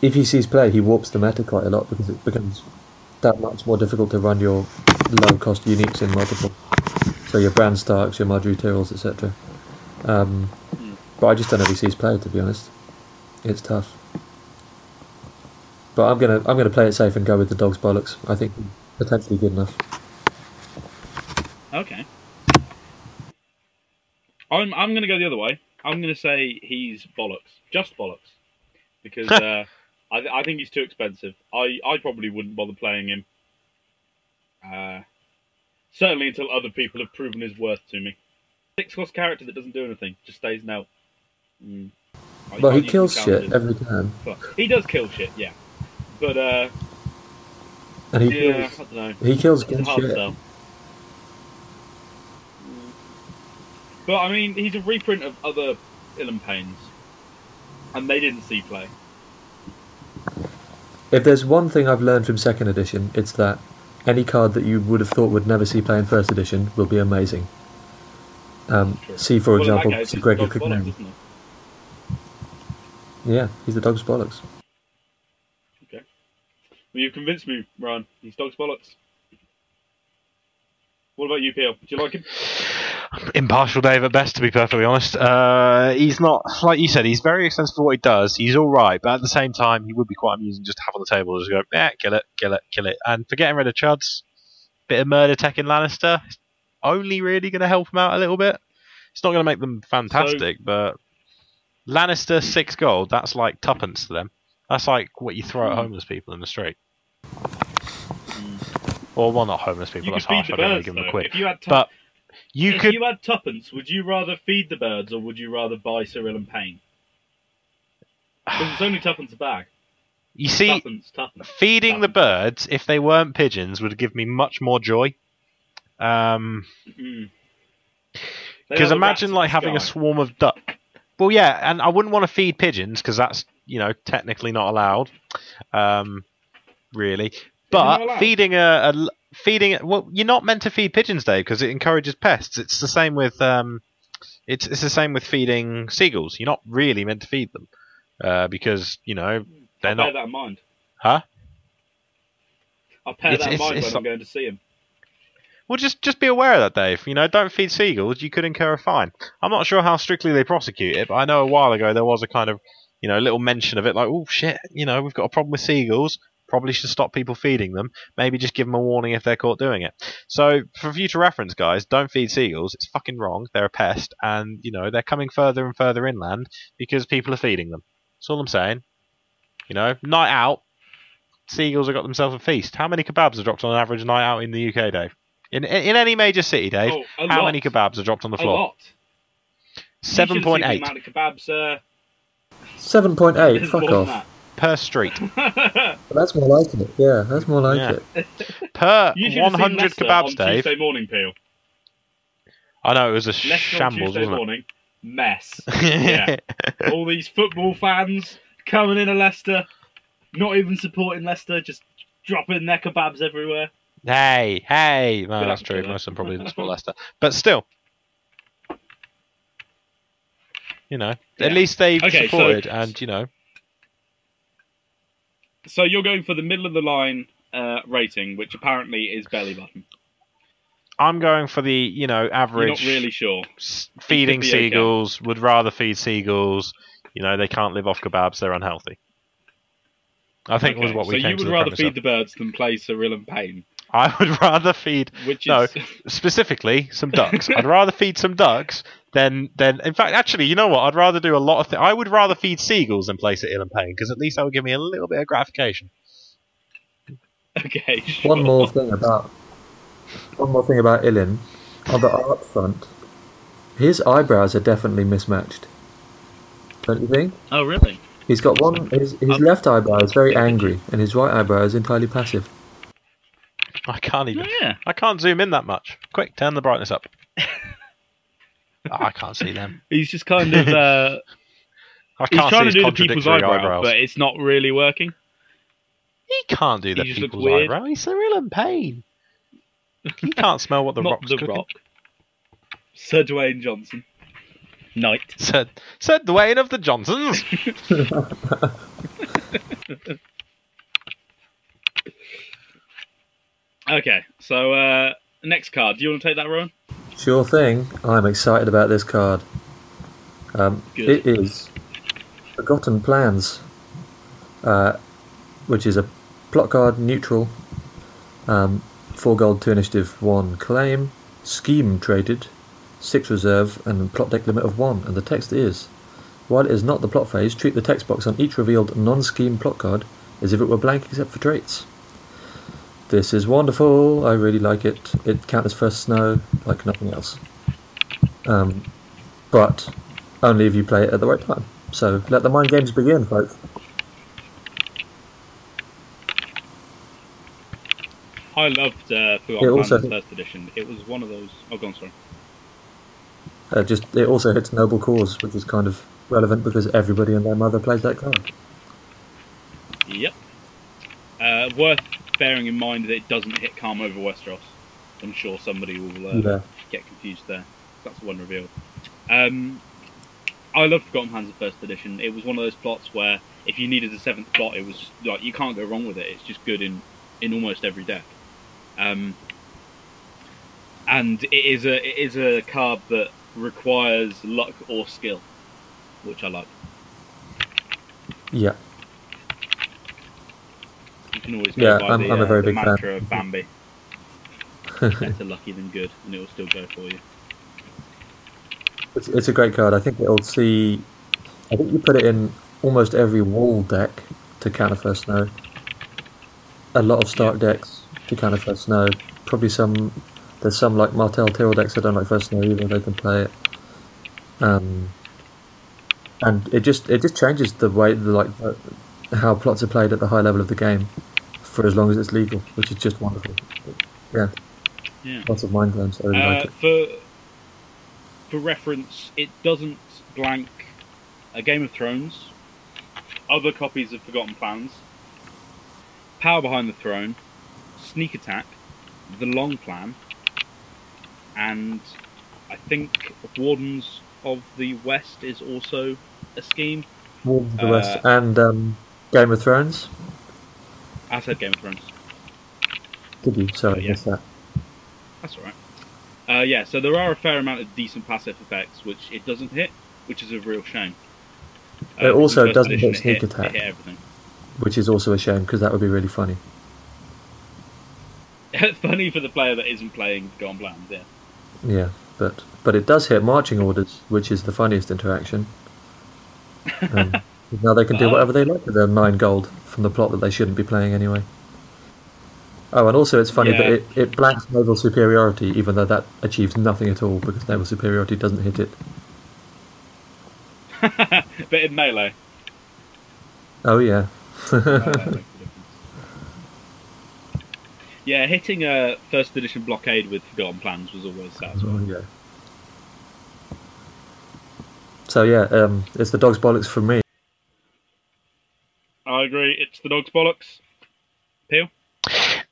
if he sees play, he warps the meta quite a lot because it becomes that much more difficult to run your low cost uniques in multiple. So your Bran Starks, your Margaery Tyrells, etc. Um, but I just don't know if he sees play. To be honest, it's tough. But I'm gonna I'm gonna play it safe and go with the dog's bollocks. I think potentially good enough. Okay. I'm I'm going to go the other way. I'm going to say he's bollocks, just bollocks, because <laughs> uh, I I think he's too expensive. I I probably wouldn't bother playing him. Uh, certainly until other people have proven his worth to me. Six cost character that doesn't do anything, just stays now. Mm. I he can't kills shit every time, but- He does kill shit, yeah. But uh, and he yeah, I kills. don't know. He kills good shit. But I mean, he's a reprint of other Ilyn Paynes, and they didn't see play. If there's one thing I've learned from second edition, it's that any card that you would have thought would never see play in first edition will be amazing. Um, see, for Well, example, case, Sir Gregor isn't? Yeah, he's the dog's bollocks. Okay. Well, you've convinced me, Ryan. He's dog's bollocks. What about you, Peel? Do you like him? Impartial Dave at best, to be perfectly honest. Uh, he's not, like you said, he's very expensive for what he does. He's all right, but at the same time, he would be quite amusing just to have on the table. Just go, yeah, kill it, kill it, kill it. And for getting rid of Chuds, bit of murder tech in Lannister, only really going to help him out a little bit. It's not going to make them fantastic, but Lannister six gold, that's like tuppence to them. That's like what you throw at Hmm. homeless people in the street. Or, well, not homeless people, You that's harsh. the I don't really birds, give them a quid. If you had, tu- But you if could you had tuppence, would you rather feed the birds or would you rather buy Sir Ilyn Payne? Because it's only tuppence a bag. You see, tuppence, tuppence. feeding the birds, if they weren't pigeons, would give me much more joy. Um, Mm. Because the imagine like having a swarm of duck. Well, yeah, and I wouldn't want to feed pigeons because that's you know technically not allowed, um, really. But feeding a, a feeding well, you're not meant to feed pigeons, Dave, because it encourages pests. It's the same with um, it's it's the same with feeding seagulls. You're not really meant to feed them uh, because you know they're I'll not. bear that in mind. Huh? I'll bear It's- that in mind it's when I'm going to see him. Well, just just be aware of that, Dave. You know, don't feed seagulls. You could incur a fine. I'm not sure how strictly they prosecute it, but I know a while ago there was a kind of, you know, little mention of it, like, oh shit, you know, we've got a problem with seagulls. Probably should stop people feeding them. Maybe just give them a warning if they're caught doing it. So, for future reference, guys, don't feed seagulls. It's fucking wrong. They're a pest, and you know they're coming further and further inland because people are feeding them. That's all I'm saying. You know, night out, seagulls have got themselves a feast. How many kebabs are dropped on an average night out in the UK, Dave? In in any major city, Dave, Oh, a how lot. many kebabs are dropped on the A floor? lot. You Seven should point have eight seen The amount of kebabs. Uh, Seven point eight. <laughs> Fuck more off. Than per street. <laughs> that. That's more like it. Yeah, that's more like Yeah. it. Per <laughs> you should have one seen hundred kebabs, on Dave. Tuesday morning, Peel. I know it was a Leicester shambles, Tuesday wasn't morning. Mess. <laughs> it? All these football fans coming in a Leicester, not even supporting Leicester, just dropping their kebabs everywhere. hey, hey. No, Good that's true. Most of them probably didn't support Leicester, but still, you know, Yeah. at least they've Okay, so- supported, and you know, So you're going for the middle of the line uh, rating, which apparently is belly button. I'm going for the you know You're average. not really sure. s- feeding be okay. seagulls would rather feed seagulls. You know, they can't live off kebabs; they're unhealthy. I think was what we so came you would the rather feed of. the birds than play Sir Ilyn Payne, I would <laughs> rather feed which No. is specifically some ducks. I'd <laughs> rather feed some ducks than than. In fact, actually, you know what? I'd rather do a lot of. Th- I would rather feed seagulls than place it ill and pain because at least that would give me a little bit of gratification. okay. Sure. One more thing about one more thing about Ilyn. On the art front, his eyebrows are definitely mismatched. Don't you think? Oh really? He's got one. His, his Um, left eyebrow is very angry, and his right eyebrow is entirely passive. I can't even. Oh, yeah. I can't zoom in that much. Quick, turn the brightness up. <laughs> I can't see them. He's just kind of <laughs> uh, I he's can't trying to see his do the people's contradictory eyebrow, eyebrows. but it's not really working. He can't do the He just looks people's weird. eyebrow. He's Ilyn Payne. He <laughs> can't smell what the not rock's the cooking. Rock. Sir Dwayne Johnson. Knight. Sir, said Dwayne of the Johnsons. Okay, so uh, next card. Do you want to take that, Rowan? Sure thing. I'm excited about this card. Um, it is Forgotten Plans, uh, which is a plot card neutral, um, four gold, two initiative, one claim, scheme traded, six reserve, and plot deck limit of one. And the text is: While it is not the plot phase, treat the text box on each revealed non-scheme plot card as if it were blank except for traits. This is wonderful. I really like it. It counts as first snow like nothing else. Um, but only if you play it at the right time. So let the mind games begin, folks. I loved uh, also- first edition. It was one of those. Oh, go on, sorry. Uh, just it also hits noble cause, which is kind of relevant because everybody and their mother plays that card. Yep. Uh, worth bearing in mind that it doesn't hit Calm over Westeros. I'm sure somebody will uh, get confused there. That's the one revealed. Um, I love Forgotten Plans of First Edition. It was one of those plots where if you needed a seventh plot, it was like you can't go wrong with it. It's just good in in almost every deck. Um, and it is a it is a card that requires luck or skill, which I like. Yeah. You can always go Yeah, by I'm- the, I'm a uh, very the big fan. of Bambi. <laughs> Better lucky than good, and it will still go for you. It's, it's a great card. I think it'll see. I think you put it in almost every wall deck to counter first snow. A lot of Stark decks to counter first snow. Probably some. There's some like Martell Tyrrell decks that don't like first snow either. They can play it. Um, and it just it just changes the way the like uh, how plots are played at the high level of the game for as long as it's legal, which is just wonderful. Yeah, Yeah. lots of mind games. I really like Uh, it. for for reference, it doesn't blank a Game of Thrones, other copies of Forgotten Plans, Power Behind the Throne, Sneak Attack, The Long Plan, and I think Wardens of the West is also a scheme. Wolves of the uh, West and um, Game of Thrones. I said Game of Thrones. Did you? Sorry, I yeah. that. That's alright. Uh, yeah, so there are a fair amount of decent passive effects which it doesn't hit, which is a real shame. Uh, It also doesn't hit sneak it attack. It hit everything. Which is also a shame because that would be really funny. It's <laughs> funny for the player that isn't playing Gone Plans, yeah. Yeah, but but it does hit marching orders, which is the funniest interaction. <laughs> Um, now they can do whatever they like with their nine gold from the plot that they shouldn't be playing anyway. Oh, and also it's funny that it, it blanks naval superiority, even though that achieves nothing at all because naval superiority doesn't hit it. <laughs> but in melee, Oh yeah, uh, that makes <laughs> a difference. Yeah, hitting a first edition blockade with Forgotten Plans was always satisfying. Oh, yeah. So yeah, um, it's the dog's bollocks from me. I agree, it's the dog's bollocks. Peel?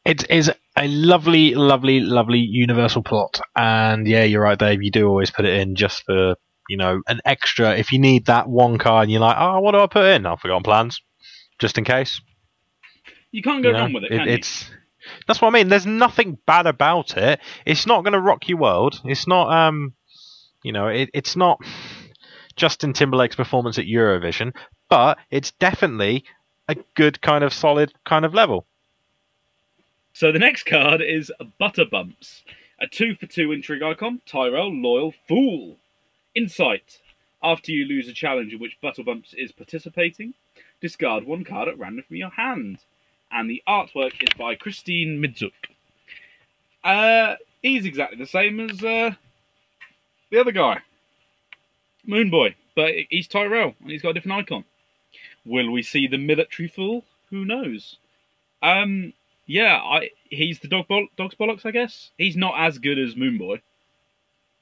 It is a lovely, lovely, lovely universal plot, and yeah, you're right, Dave. You do always put it in just for you know an extra. If you need that one card, and you're like, oh, what do I put in? I've forgotten plans, just in case. You can't go you know? wrong with it, It- it's that's what I mean. There's nothing bad about it. It's not going to rock your world. It's not, um, you know, it, it's not Justin Timberlake's performance at Eurovision, but it's definitely a good kind of solid kind of level. So the next card is Butter Bumps, a two for two intrigue icon, Tyrell Loyal Fool. Insight. After you lose a challenge in which Butterbumps is participating, discard one card at random from your hand. And the artwork is by Christine Midzuk. Uh, he's exactly the same as uh, the other guy, Moon Boy, but he's Tyrell and he's got a different icon. Will we see the military fool? Who knows? Um, yeah, I he's the dog dog's bollocks, I guess. He's not as good as Moonboy,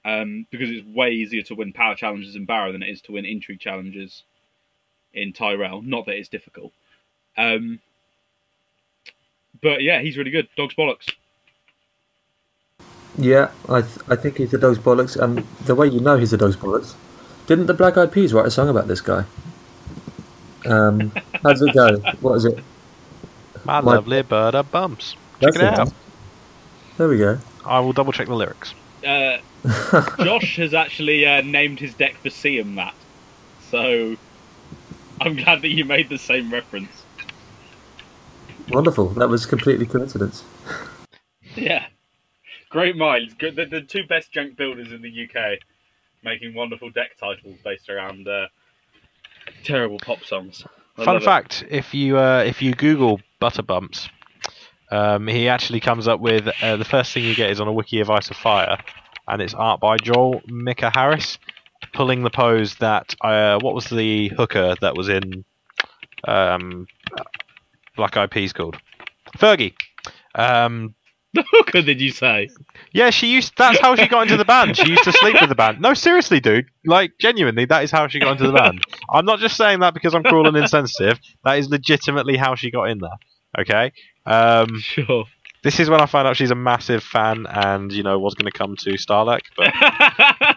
um, because it's way easier to win power challenges in Barrow than it is to win intrigue challenges in Tyrell. Not that it's difficult, um, but yeah, he's really good. Dog's bollocks. Yeah, I th- I think he's a dog's bollocks, and the way you know he's a dog's bollocks, didn't the Black Eyed Peas write a song about this guy? Um, how does it go? What is it? My, My- lovely bird of bumps. Check That's it it. out. There we go. I will double check the lyrics. Uh, <laughs> Josh has actually uh, named his deck for Siam that, so I'm glad that you made the same reference. Wonderful. That was completely coincidence. Yeah. Great minds. Good. The, the two best junk builders in the UK making wonderful deck titles based around uh, terrible pop songs. I Fun love it. fact: if you uh, if you Google butter bumps, Um, he actually comes up with uh, the first thing you get is on a wiki of Ice and Fire, and it's art by Joel Mika Harris, pulling the pose that uh, what was the hooker that was in um, Black Eyed Peas called Fergie. Um, <laughs> The hooker, did you say? yeah, she used. That's how she got into the band. She used to sleep with the band. No, seriously, dude. Like genuinely, that is how she got into the band. I'm not just saying that because I'm cruel and insensitive. That is legitimately how she got in there. Okay. Um, <laughs> Sure. this is when I found out she's a massive fan and you know was going to come to Stahleck, but <laughs>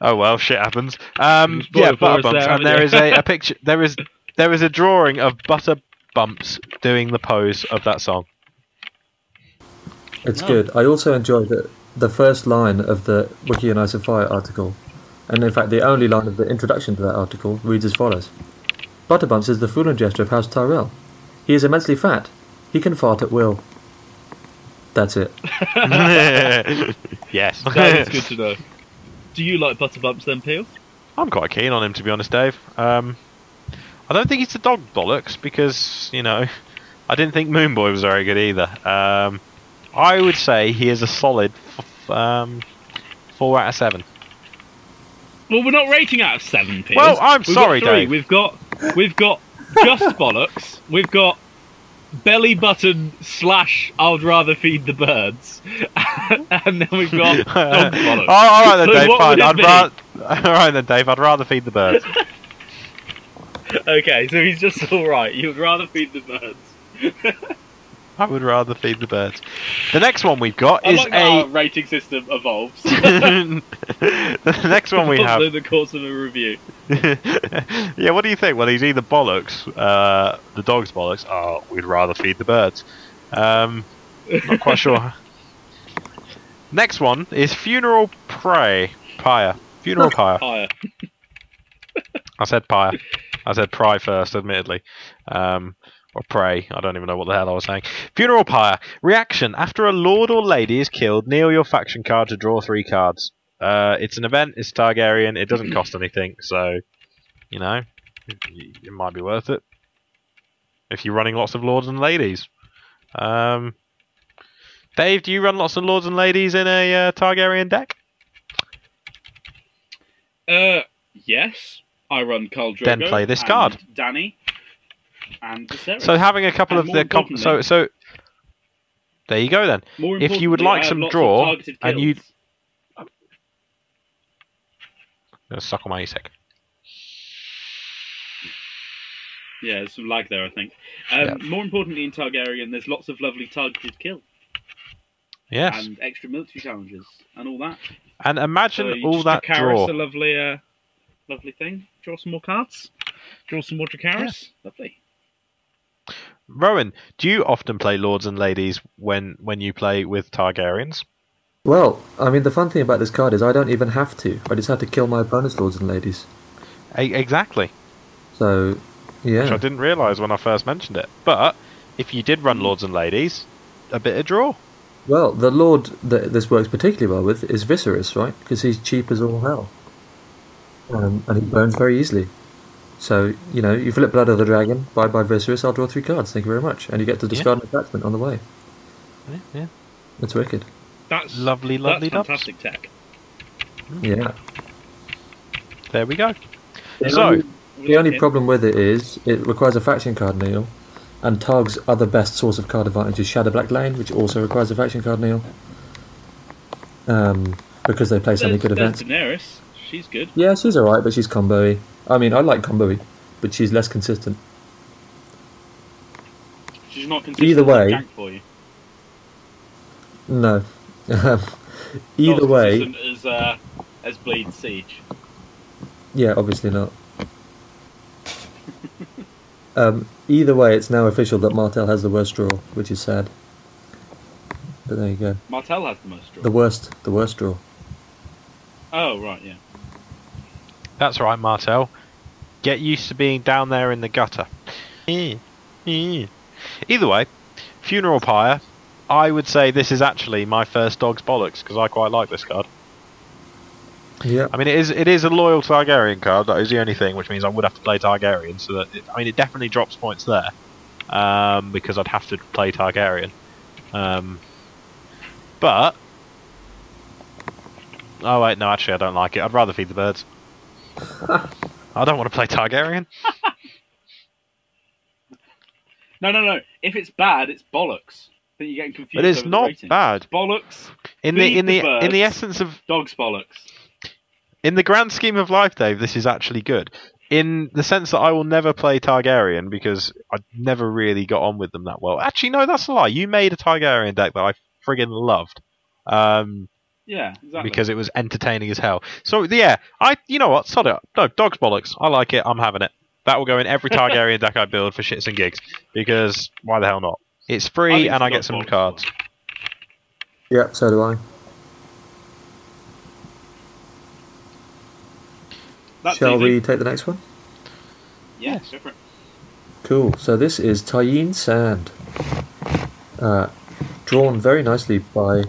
oh well, shit happens. Um, yeah, for butter bumps, there, and there is a, a picture. There is there is a drawing of butter bumps doing the pose of that song. It's Oh. good. I also enjoyed the, the first line of the Wiki and Ice and Fire article, and in fact, the only line of the introduction to that article reads as follows Butterbumps is the fool and jester of House Tyrell. He is immensely fat. He can fart at will. That's it. <laughs> yes, <laughs> that is good to know. Do you like Butterbumps then, Peel? I'm quite keen on him to be honest, Dave. Um, I don't think he's a dog bollocks because you know I didn't think Moonboy was very good either. Um, I would say he is a solid f- um, four out of seven. Well, we're not rating out of seven, Peel. Well, I'm We've sorry, got three. Dave. We've got we've got just <laughs> bollocks. We've got belly button slash I'd rather feed the birds, <laughs> and then we've got dog <laughs> bollocks. All right then, So Dave. Fine. I'd rather. All right then, Dave. I'd rather feed the birds. Okay, so he's just all right. You'd rather feed the birds. I would rather feed the birds. The next one we've got I is like a. rating system evolves <laughs> the next one we have in the course of a review. <laughs> yeah, what do you think? Well, he's either bollocks, uh, the dog's bollocks. Oh, we'd rather feed the birds. Um, not quite sure. <laughs> Next one is funeral pray pyre. Funeral pyre. Higher. I said pyre. I said pry first, admittedly. Um, or pray. I don't even know what the hell I was saying. Funeral pyre. Reaction. After a lord or lady is killed, kneel your faction card to draw three cards. Uh, it's an event. It's Targaryen. It doesn't cost anything, so you know it, it might be worth it if you're running lots of lords and ladies. Um, Dave, do you run lots of lords and ladies in a uh, Targaryen deck? Uh, yes. I run Khal Drogo. Then play this card. Dany. And Viserys. So having a couple And of the comp- so so there you go then. More if you would like some draw, and you-. Gonna suck on my ASIC. Yeah, there's some lag there, I think. Um, More importantly, in Targaryen, there's lots of lovely targeted kill Yes, and extra military challenges and all that. and imagine So all that draw. a lovely, uh, lovely thing. Draw some more cards. Draw some more Dracarys. Lovely. Rowan, do you often play lords and ladies when when you play with Targaryens? Well, I mean, the fun thing about this card is I don't even have to. I just have to kill my opponent's lords and ladies. E- exactly, So, yeah. which I didn't realise when I first mentioned it. But if you did run lords and ladies, a bit of draw. Well, the lord that this works particularly well with is Viserys, right? Because he's cheap as all hell. Um, and he burns very easily. So, you know, you flip Blood of the Dragon, bye bye Viserys, I'll draw three cards, thank you very much. And you get to discard an attachment on the way. Yeah, yeah. It's wicked. That's Lovely, lovely That's dubs. fantastic tech. Yeah. There we go. The So- only, the only Okay. problem with it is it requires a faction card kneel, and Targ's other best source of card advantage is Shadowblack Lane, which also requires a faction card kneel. Um, because they play so many good there's events. Daenerys. She's good. Yeah, she's alright, but she's combo I mean, I like combo-y, but she's less consistent. She's not consistent Either way- for you. No. <laughs> Either Not way, as uh, as Bleed Siege. yeah, obviously not. um, either way, it's now official that Martell has the worst draw, which is sad. But there you go. Martell has the most draw. The worst, the worst draw. Oh right, yeah. That's right, Martell. Get used to being down there in the gutter. <laughs> Either way, funeral pyre. I would say this is actually my first dog's bollocks because I quite like this card. Yeah. I mean, it is it is a loyal Targaryen card. That is the only thing, which means I would have to play Targaryen. So that it, I mean, it definitely drops points there. um, because I'd have to play Targaryen. Um, but oh wait, no, actually I don't like it. I'd rather feed the birds. I don't want to play Targaryen. <laughs> No, no, no. If it's bad, it's bollocks. I think you're getting confused. But it's not bad. Bollocks. In the in the the in the essence of Dogs bollocks. in the grand scheme of life, Dave, this is actually good. In the sense that I will never play Targaryen because I never really got on with them that well. Actually, no, that's a lie. You made a Targaryen deck that I friggin' loved. Um, Yeah, exactly. because it was entertaining as hell. So yeah, I you know what, sod it. No, dogs bollocks. I like it. I'm having it. That will go in every Targaryen <laughs> deck I build for shits and gigs because why the hell not? It's I free think and I get some cards. Yeah, so do I. That's Shall easy. we take the next one? Yeah, go for it. Cool. So this is Tyene Sand, uh, drawn very nicely by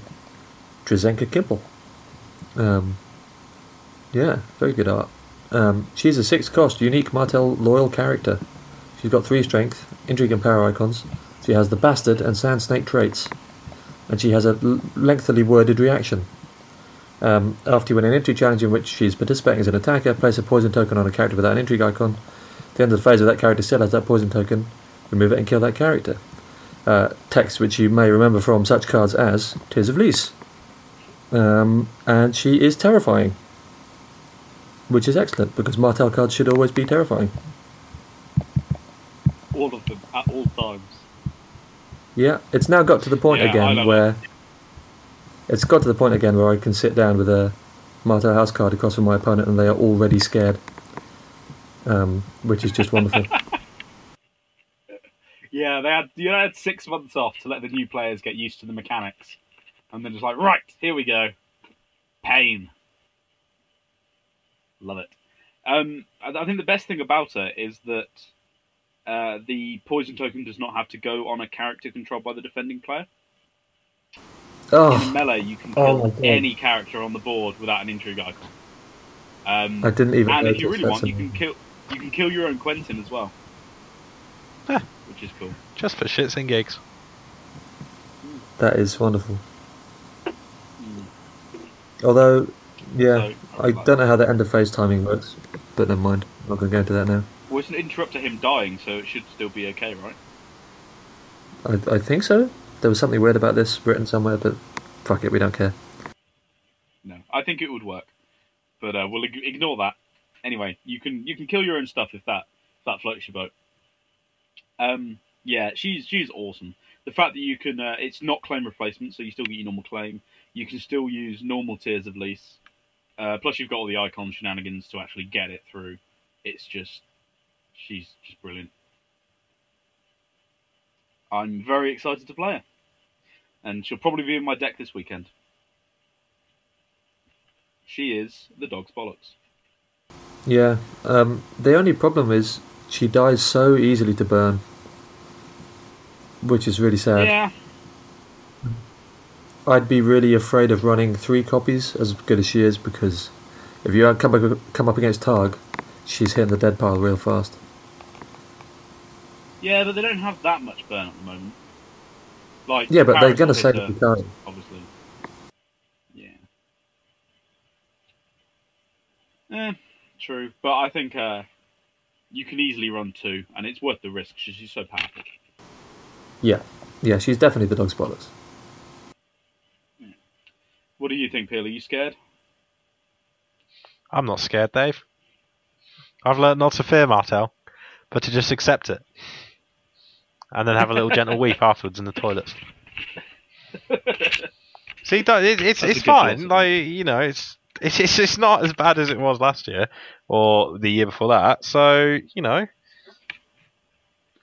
Drazenka Kimpel. Um, yeah, very good art. Um, she's a six cost, unique Martell loyal character. She's got three strength, intrigue and power icons. She has the bastard and sand snake traits, and she has a l- lengthily worded reaction. Um, after you win an entry challenge in which she's participating as an attacker, place a poison token on a character without an intrigue icon. At the end of the phase, of that character still has that poison token, remove it and kill that character. Uh, text which you may remember from such cards as Tears of Lys. Um, and she is terrifying. Which is excellent, because Martell cards should always be terrifying. All of them at all times. Yeah, it's now got to the point Yeah, again where it's got to the point again where I can sit down with a Martell House card across from my opponent and they are already scared, um, which is just wonderful. <laughs> Yeah, they had you had six months off to let the new players get used to the mechanics, and then just like right here we go, pain. Love it. Um, I, I think the best thing about her is that uh, the poison token does not have to go on a character controlled by the defending player. In Oh, melee, you can Oh kill my God. any character on the board without an intrigue icon. Um, I didn't even and if you really that's want, you can kill you can kill your own Quentyn as well, Huh. which is cool. Just for shits and gigs. That is wonderful. Although, yeah, So, I don't know how the end of phase timing works, but never mind. I'm not going to go into that now. Well, it's an interrupt to him dying, so it should still be okay, right? I, I think so. There was something weird about this written somewhere, but fuck it, we don't care. No, I think it would work, but uh, we'll ignore that. Anyway, you can you can kill your own stuff if that if that floats your boat. Um, yeah, she's she's awesome. The fact that you can uh, it's not claim replacement, so you still get your normal claim. You can still use normal Tears of Lys. Uh, plus, you've got all the icon shenanigans to actually get it through. It's just she's just brilliant. I'm very excited to play her, and she'll probably be in my deck this weekend. She is the dog's bollocks. Yeah, um, the only problem is she dies so easily to burn, which is really sad. Yeah, I'd be really afraid of running three copies as good as she is because if you come up, come up against Targ, she's hitting the dead pile real fast. yeah, but they don't have that much burn at the moment. Like Yeah, but they're going to hit the time. obviously. Yeah. Eh, true, but I think uh, you can easily run two, and it's worth the risk. She's so powerful. Yeah, yeah, she's definitely the dog's bollocks. What do you think, Peel? Are you scared? I'm not scared, Dave. I've learnt not to fear Martell, but to just accept it. And then have a little gentle <laughs> weep afterwards in the toilets. <laughs> See, don't- it's it's fine. Like you know, it's it's it's it's not as bad as it was last year or the year before that. So you know,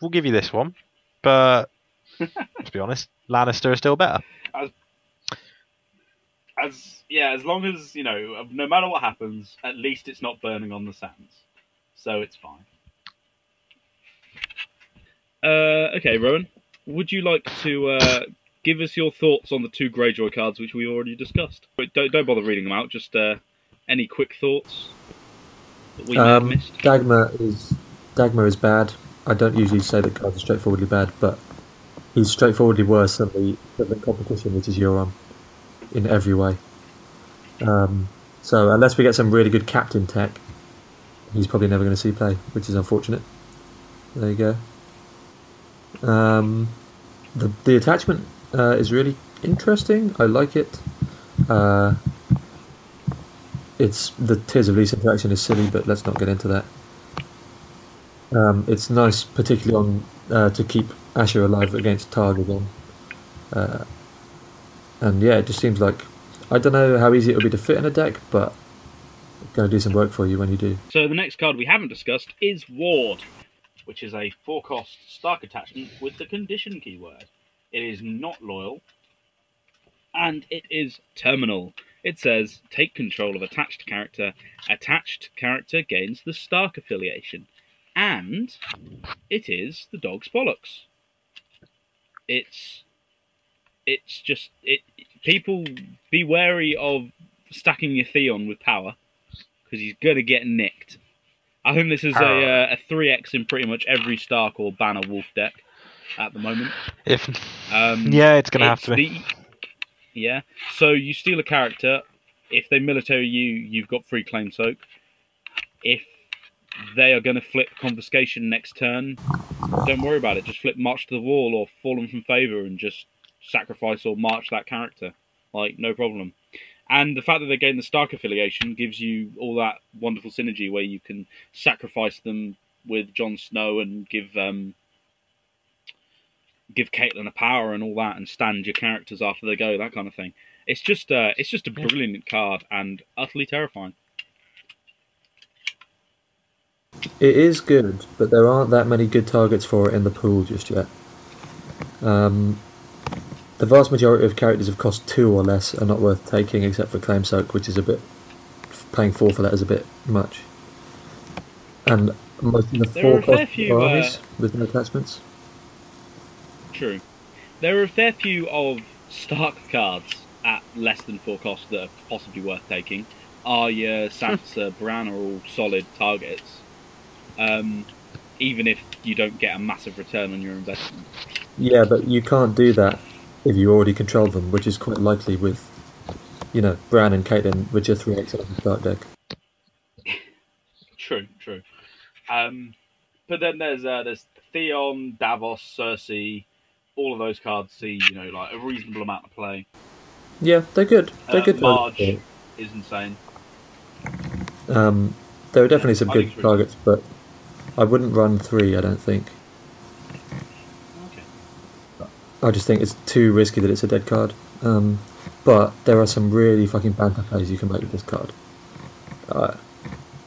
we'll give you this one. But <laughs> to be honest, Lannister is still better. As yeah, as long as you know, no matter what happens, at least it's not burning on the sands, so it's fine. Uh, okay, Rowan, would you like to uh, give us your thoughts on the two Greyjoy cards which we already discussed? But don't don't bother reading them out. Just uh, any quick thoughts that we may have Um, missed. Dagmer is Dagmer is bad. I don't usually say that cards are straightforwardly bad, but he's straightforwardly worse than the, than the competition, which is Euron, in every way. Um, so unless we get some really good captain tech, he's probably never going to see play, which is unfortunate. There you go. Um, the the attachment uh, is really interesting. I like it. Uh, it's the Tears of Lys interaction is silly, but let's not get into that. Um, it's nice, particularly on uh, to keep Asha alive against Targ again. And yeah, it just seems like I don't know how easy it will be to fit in a deck, but it's going to do some work for you when you do. So the next card we haven't discussed is Ward, which is a four cost Stark attachment with the condition keyword. It is not loyal, and it is terminal. It says take control of attached character. Attached character gains the Stark affiliation, and it is the dog's bollocks. It's it's just it. People be wary of stacking your Theon with power because he's gonna get nicked. I think this is a uh, a three X in pretty much every Stark or Banner Wolf deck at the moment. If Um, yeah, it's gonna have it's to be. the- yeah. So you steal a character. If they military you, you've got free claim soak. If they are going to flip confiscation next turn, don't worry about it. Just flip march to the wall or fallen from favor and just sacrifice or march that character. Like no problem. And the fact that they gain the Stark affiliation gives you all that wonderful synergy where you can sacrifice them with Jon Snow and give um, give Catelyn a power and all that, and stand your characters after they go, that kind of thing. It's just uh, it's just a Yeah. brilliant card and utterly terrifying. It is good, but there aren't that many good targets for it in the pool just yet. Um, the vast majority of characters of cost two or less are not worth taking, except for Claim Soak, which is a bit paying four for that is a bit much. And most of the There four cost few, armies uh, with no attachments. True. There are a fair few of Stark cards at less than four cost that are possibly worth taking. Arya, <laughs> Sansa, Bran are all solid targets. Um, even if you don't get a massive return on your investment. Yeah, but you can't do that if you already control them, which is quite likely with, you know, Bran and Catelyn, which are three X on the start deck. True, true. Um, but then there's uh, there's Theon, Davos, Cersei. All of those cards see you know like a reasonable amount of play. Yeah, they're good. They're Uh, good. Marge is insane. Um, there are definitely some I good think it's really targets, but I wouldn't run three. I don't think. Okay. I just think it's too risky that it's a dead card. Um, but there are some really fucking banter plays you can make with this card. Uh,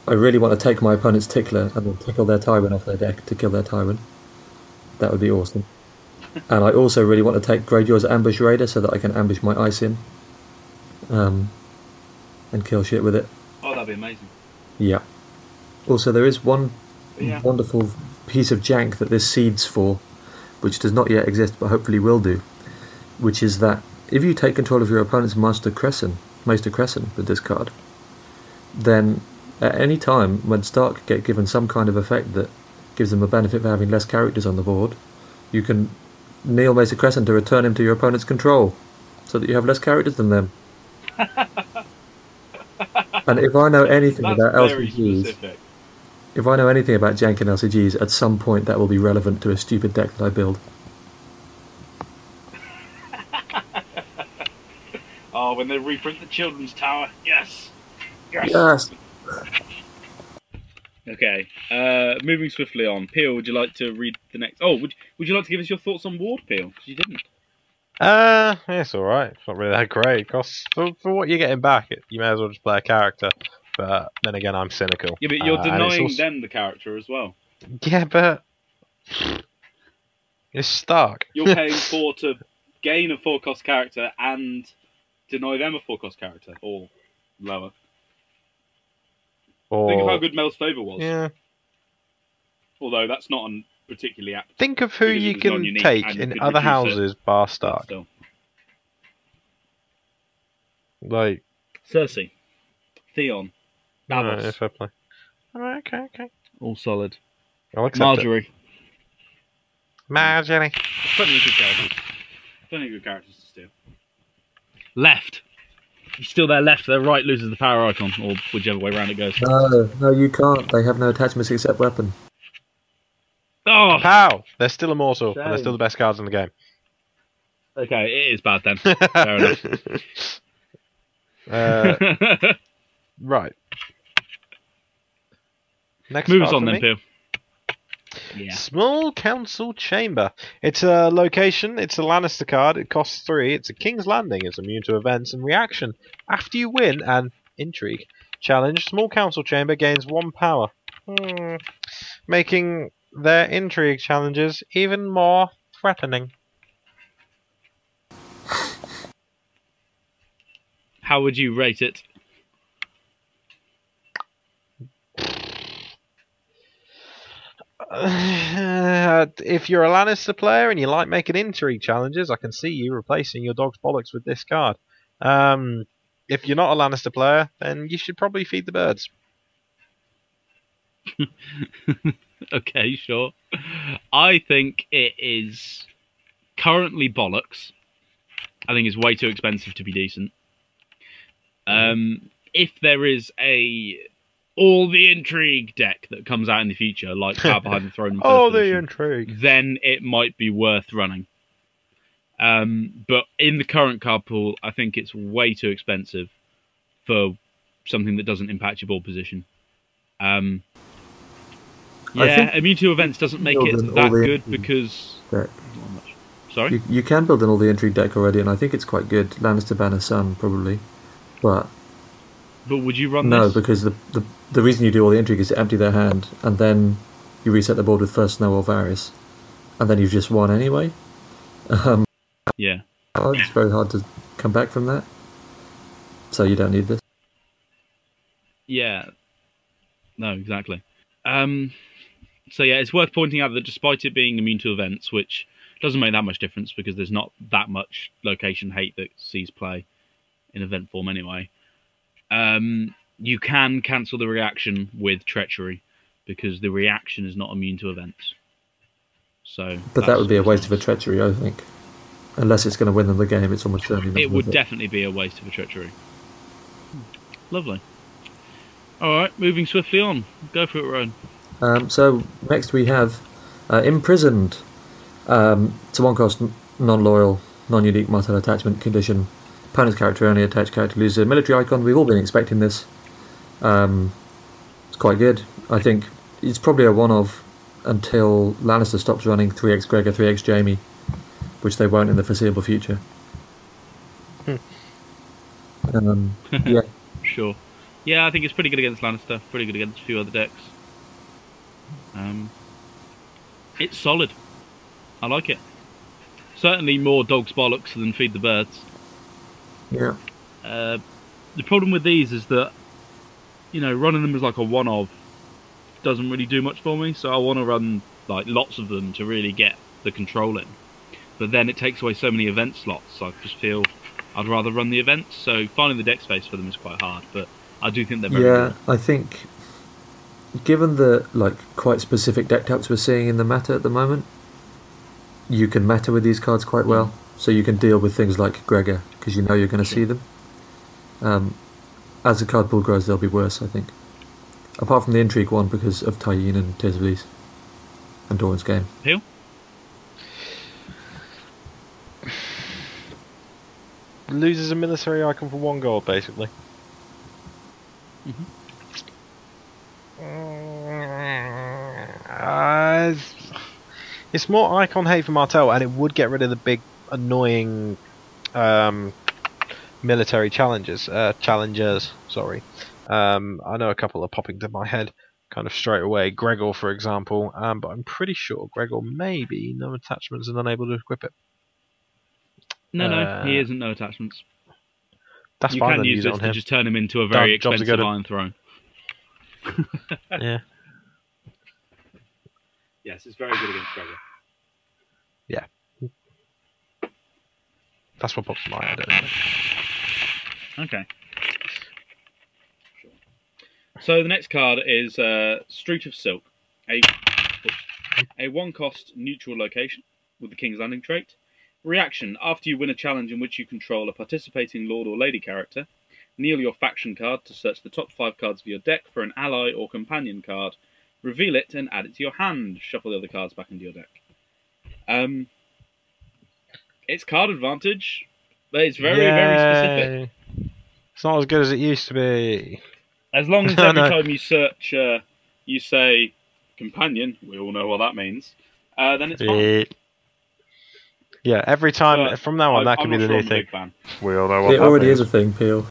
I really want to take my opponent's tickler and then tickle their Tywin off their deck to kill their Tywin. That would be awesome. <laughs> and I also really want to take Greyjaw's Ambush Raider so that I can ambush my ice in. Um, and kill shit with it. Oh, that'd be amazing. Yeah. Also, there is one yeah. wonderful piece of jank that this seeds for, which does not yet exist but hopefully will do, which is that if you take control of your opponent's Maester Cressen, Maester Cressen with this card, then at any time when Stark get given some kind of effect that gives them a benefit for having less characters on the board, you can kneel Maester Cressen to return him to your opponent's control, so that you have less characters than them. <laughs> and if I know anything That's about LCGs, specific. If I know anything about jank and LCGs, at some point that will be relevant to a stupid deck that I build. <laughs> Oh, when they reprint the Children's Tower, yes, yes. Yes. Okay. Uh, moving swiftly on. Peel, would you like to read the next? Oh, would Would you like to give us your thoughts on Ward Peel? Because you didn't. Uh, yeah, it's all right. It's not really that great. Costs for, for what you're getting back, it, you may as well just play a character. But then again, I'm cynical. Yeah, but you're Uh, denying also- them the character as well. Yeah, but it's Stark. You're paying <laughs> four to gain a four cost character and deny them a four cost character or lower. or Think of how good Mel's Favor was. yeah. Although that's not an particularly apt. Think of who you can take in other reduce it. houses, bar but Stark. Still. Like, Cersei, Theon, alright, Davos, yeah, fair play. Alright, okay, okay. all solid. I'll accept it. Margaery, Margaery. Plenty of good characters. Plenty of good characters to steal. Left. He's still there. Left. There. Right loses the power icon, or whichever way around it goes. No, no, you can't. They have no attachments except weapon. Oh, Pow! They're still immortal, and they're still the best cards in the game. okay. It is bad then. <laughs> Fair enough. uh, <laughs> right. Next Move us on for then, me. Peel. Yeah. Small Council Chamber. It's a location. It's a Lannister card. It costs three. It's a King's Landing. It's immune to events and reaction. After you win an intrigue challenge, Small Council Chamber gains one power, Hmm. making their intrigue challenges even more threatening. How would you rate it? Uh, <sighs> if you're a Lannister player and you like making intrigue challenges, I can see you replacing your dog's bollocks with this card. Um, if you're not a Lannister player, then you should probably feed the birds. <laughs> okay, sure. I think it is currently bollocks. I think it's way too expensive to be decent. Um, if there is a all the intrigue deck that comes out in the future, like Power Behind the Throne, and Oh, the Edition, intrigue. then it might be worth running. Um, but in the current card pool, I think it's way too expensive for something that doesn't impact your ball position. Um, yeah, think immune to events doesn't make it that good because. deck. Sorry. You, you can build in all the intrigue deck already, and I think it's quite good. Lannister Banner Sun, probably. But But would you run this? no, this? because the, the the reason you do all the intrigue is to empty their hand, and then you reset the board with first Snow or Varys, and then you've just won anyway. Um, Yeah. it's very hard to come back from that. So you don't need this. Yeah. No, exactly. Um, so yeah, it's worth pointing out that despite it being immune to events, which doesn't make that much difference because there's not that much location hate that sees play in event form anyway. Um, you can cancel the reaction with treachery because the reaction is not immune to events. So, But that would be a waste of a treachery, I think. Unless it's going to win them the game, it's almost certainly It would worth definitely be a waste of a treachery. Lovely. All right, moving swiftly on. Go for it, Rowan. Um, so next we have uh, imprisoned. Um, it's a one-cost, non-loyal, non-unique Martell attachment condition. Opponent's character only attached character loses a military icon. We've all been expecting this. Um, it's quite good. I think it's probably a one-of until Lannister stops running 3x Gregor, 3x Jaime, which they won't in the foreseeable future. um, <laughs> yeah, Sure. Yeah, I think it's pretty good against Lannister. Pretty good against a few other decks. Um, it's solid. I like it. Certainly more dogs bollocks than feed the birds. Yeah. Uh, the problem with these is that, you know, running them as like a one-of doesn't really do much for me. So I want to run like lots of them to really get the control in. But then it takes away so many event slots. I just feel I'd rather run the events. So finding the deck space for them is quite hard. But I do think they're very Yeah, I think given the like quite specific deck types we're seeing in the meta at the moment, you can meta with these cards quite well. So you can deal with things like Gregor because you know you're going to see them. Um, as the card pool grows, they'll be worse, I think. Apart from the intrigue one because of Tyene and Tears of Lys and Doran's game. Peel? Loses a military icon for one gold, basically. Uh, it's- it's more icon hate for Martell, and it would get rid of the big, annoying um, military challenges. Uh, challengers, sorry. Um, I know a couple are popping to my head kind of straight away. Gregor, for example, um, but I'm pretty sure Gregor may be no attachments and unable to equip it. No, no, he Uh, isn't. No attachments. That's you fine. can then use use it this on to him. just turn him into a very Done. Job's a expensive Iron Throne. <laughs> <laughs> Yeah. Yes, it's very good against Gregor. That's what pops in my head. Anyway. Okay. So the next card is uh, Street of Silk. A, A one cost neutral location with the King's Landing trait. Reaction After you win a challenge in which you control a participating Lord or Lady character, kneel your faction card to search the top five cards of your deck for an ally or companion card. Reveal it and add it to your hand. Shuffle the other cards back into your deck. Um, it's card advantage, but it's very, very specific. It's not as good as it used to be. As long as <laughs> every know. time you search, uh, you say companion, we all know what that means, uh, then it's fine. Yeah. Yeah, every time But from now on, I- that could be the sure new I'm thing. big fan. We all know what It that already means. is a thing, Peel.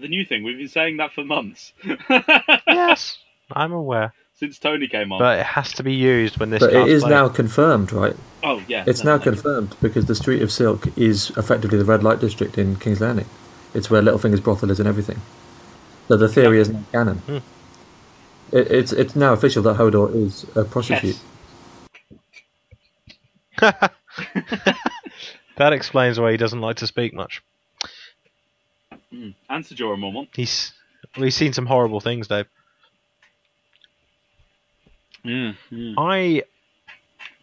The new thing, we've been saying that for months. <laughs> yes, I'm aware, Since Tony came on. but it has to be used when this. But it card's is played. now confirmed, right? oh, yeah. It's now definitely. confirmed because the Street of Silk is effectively the red light district in King's Landing. It's where Littlefinger's brothel is and everything. So the theory is now canon. Hmm. It, it's it's now official that Hodor is a prostitute. Yes. <laughs> that explains why he doesn't like to speak much. Mm. And Sir Jorah Mormont. He's we've seen some horrible things, Dave. Yeah. yeah. I,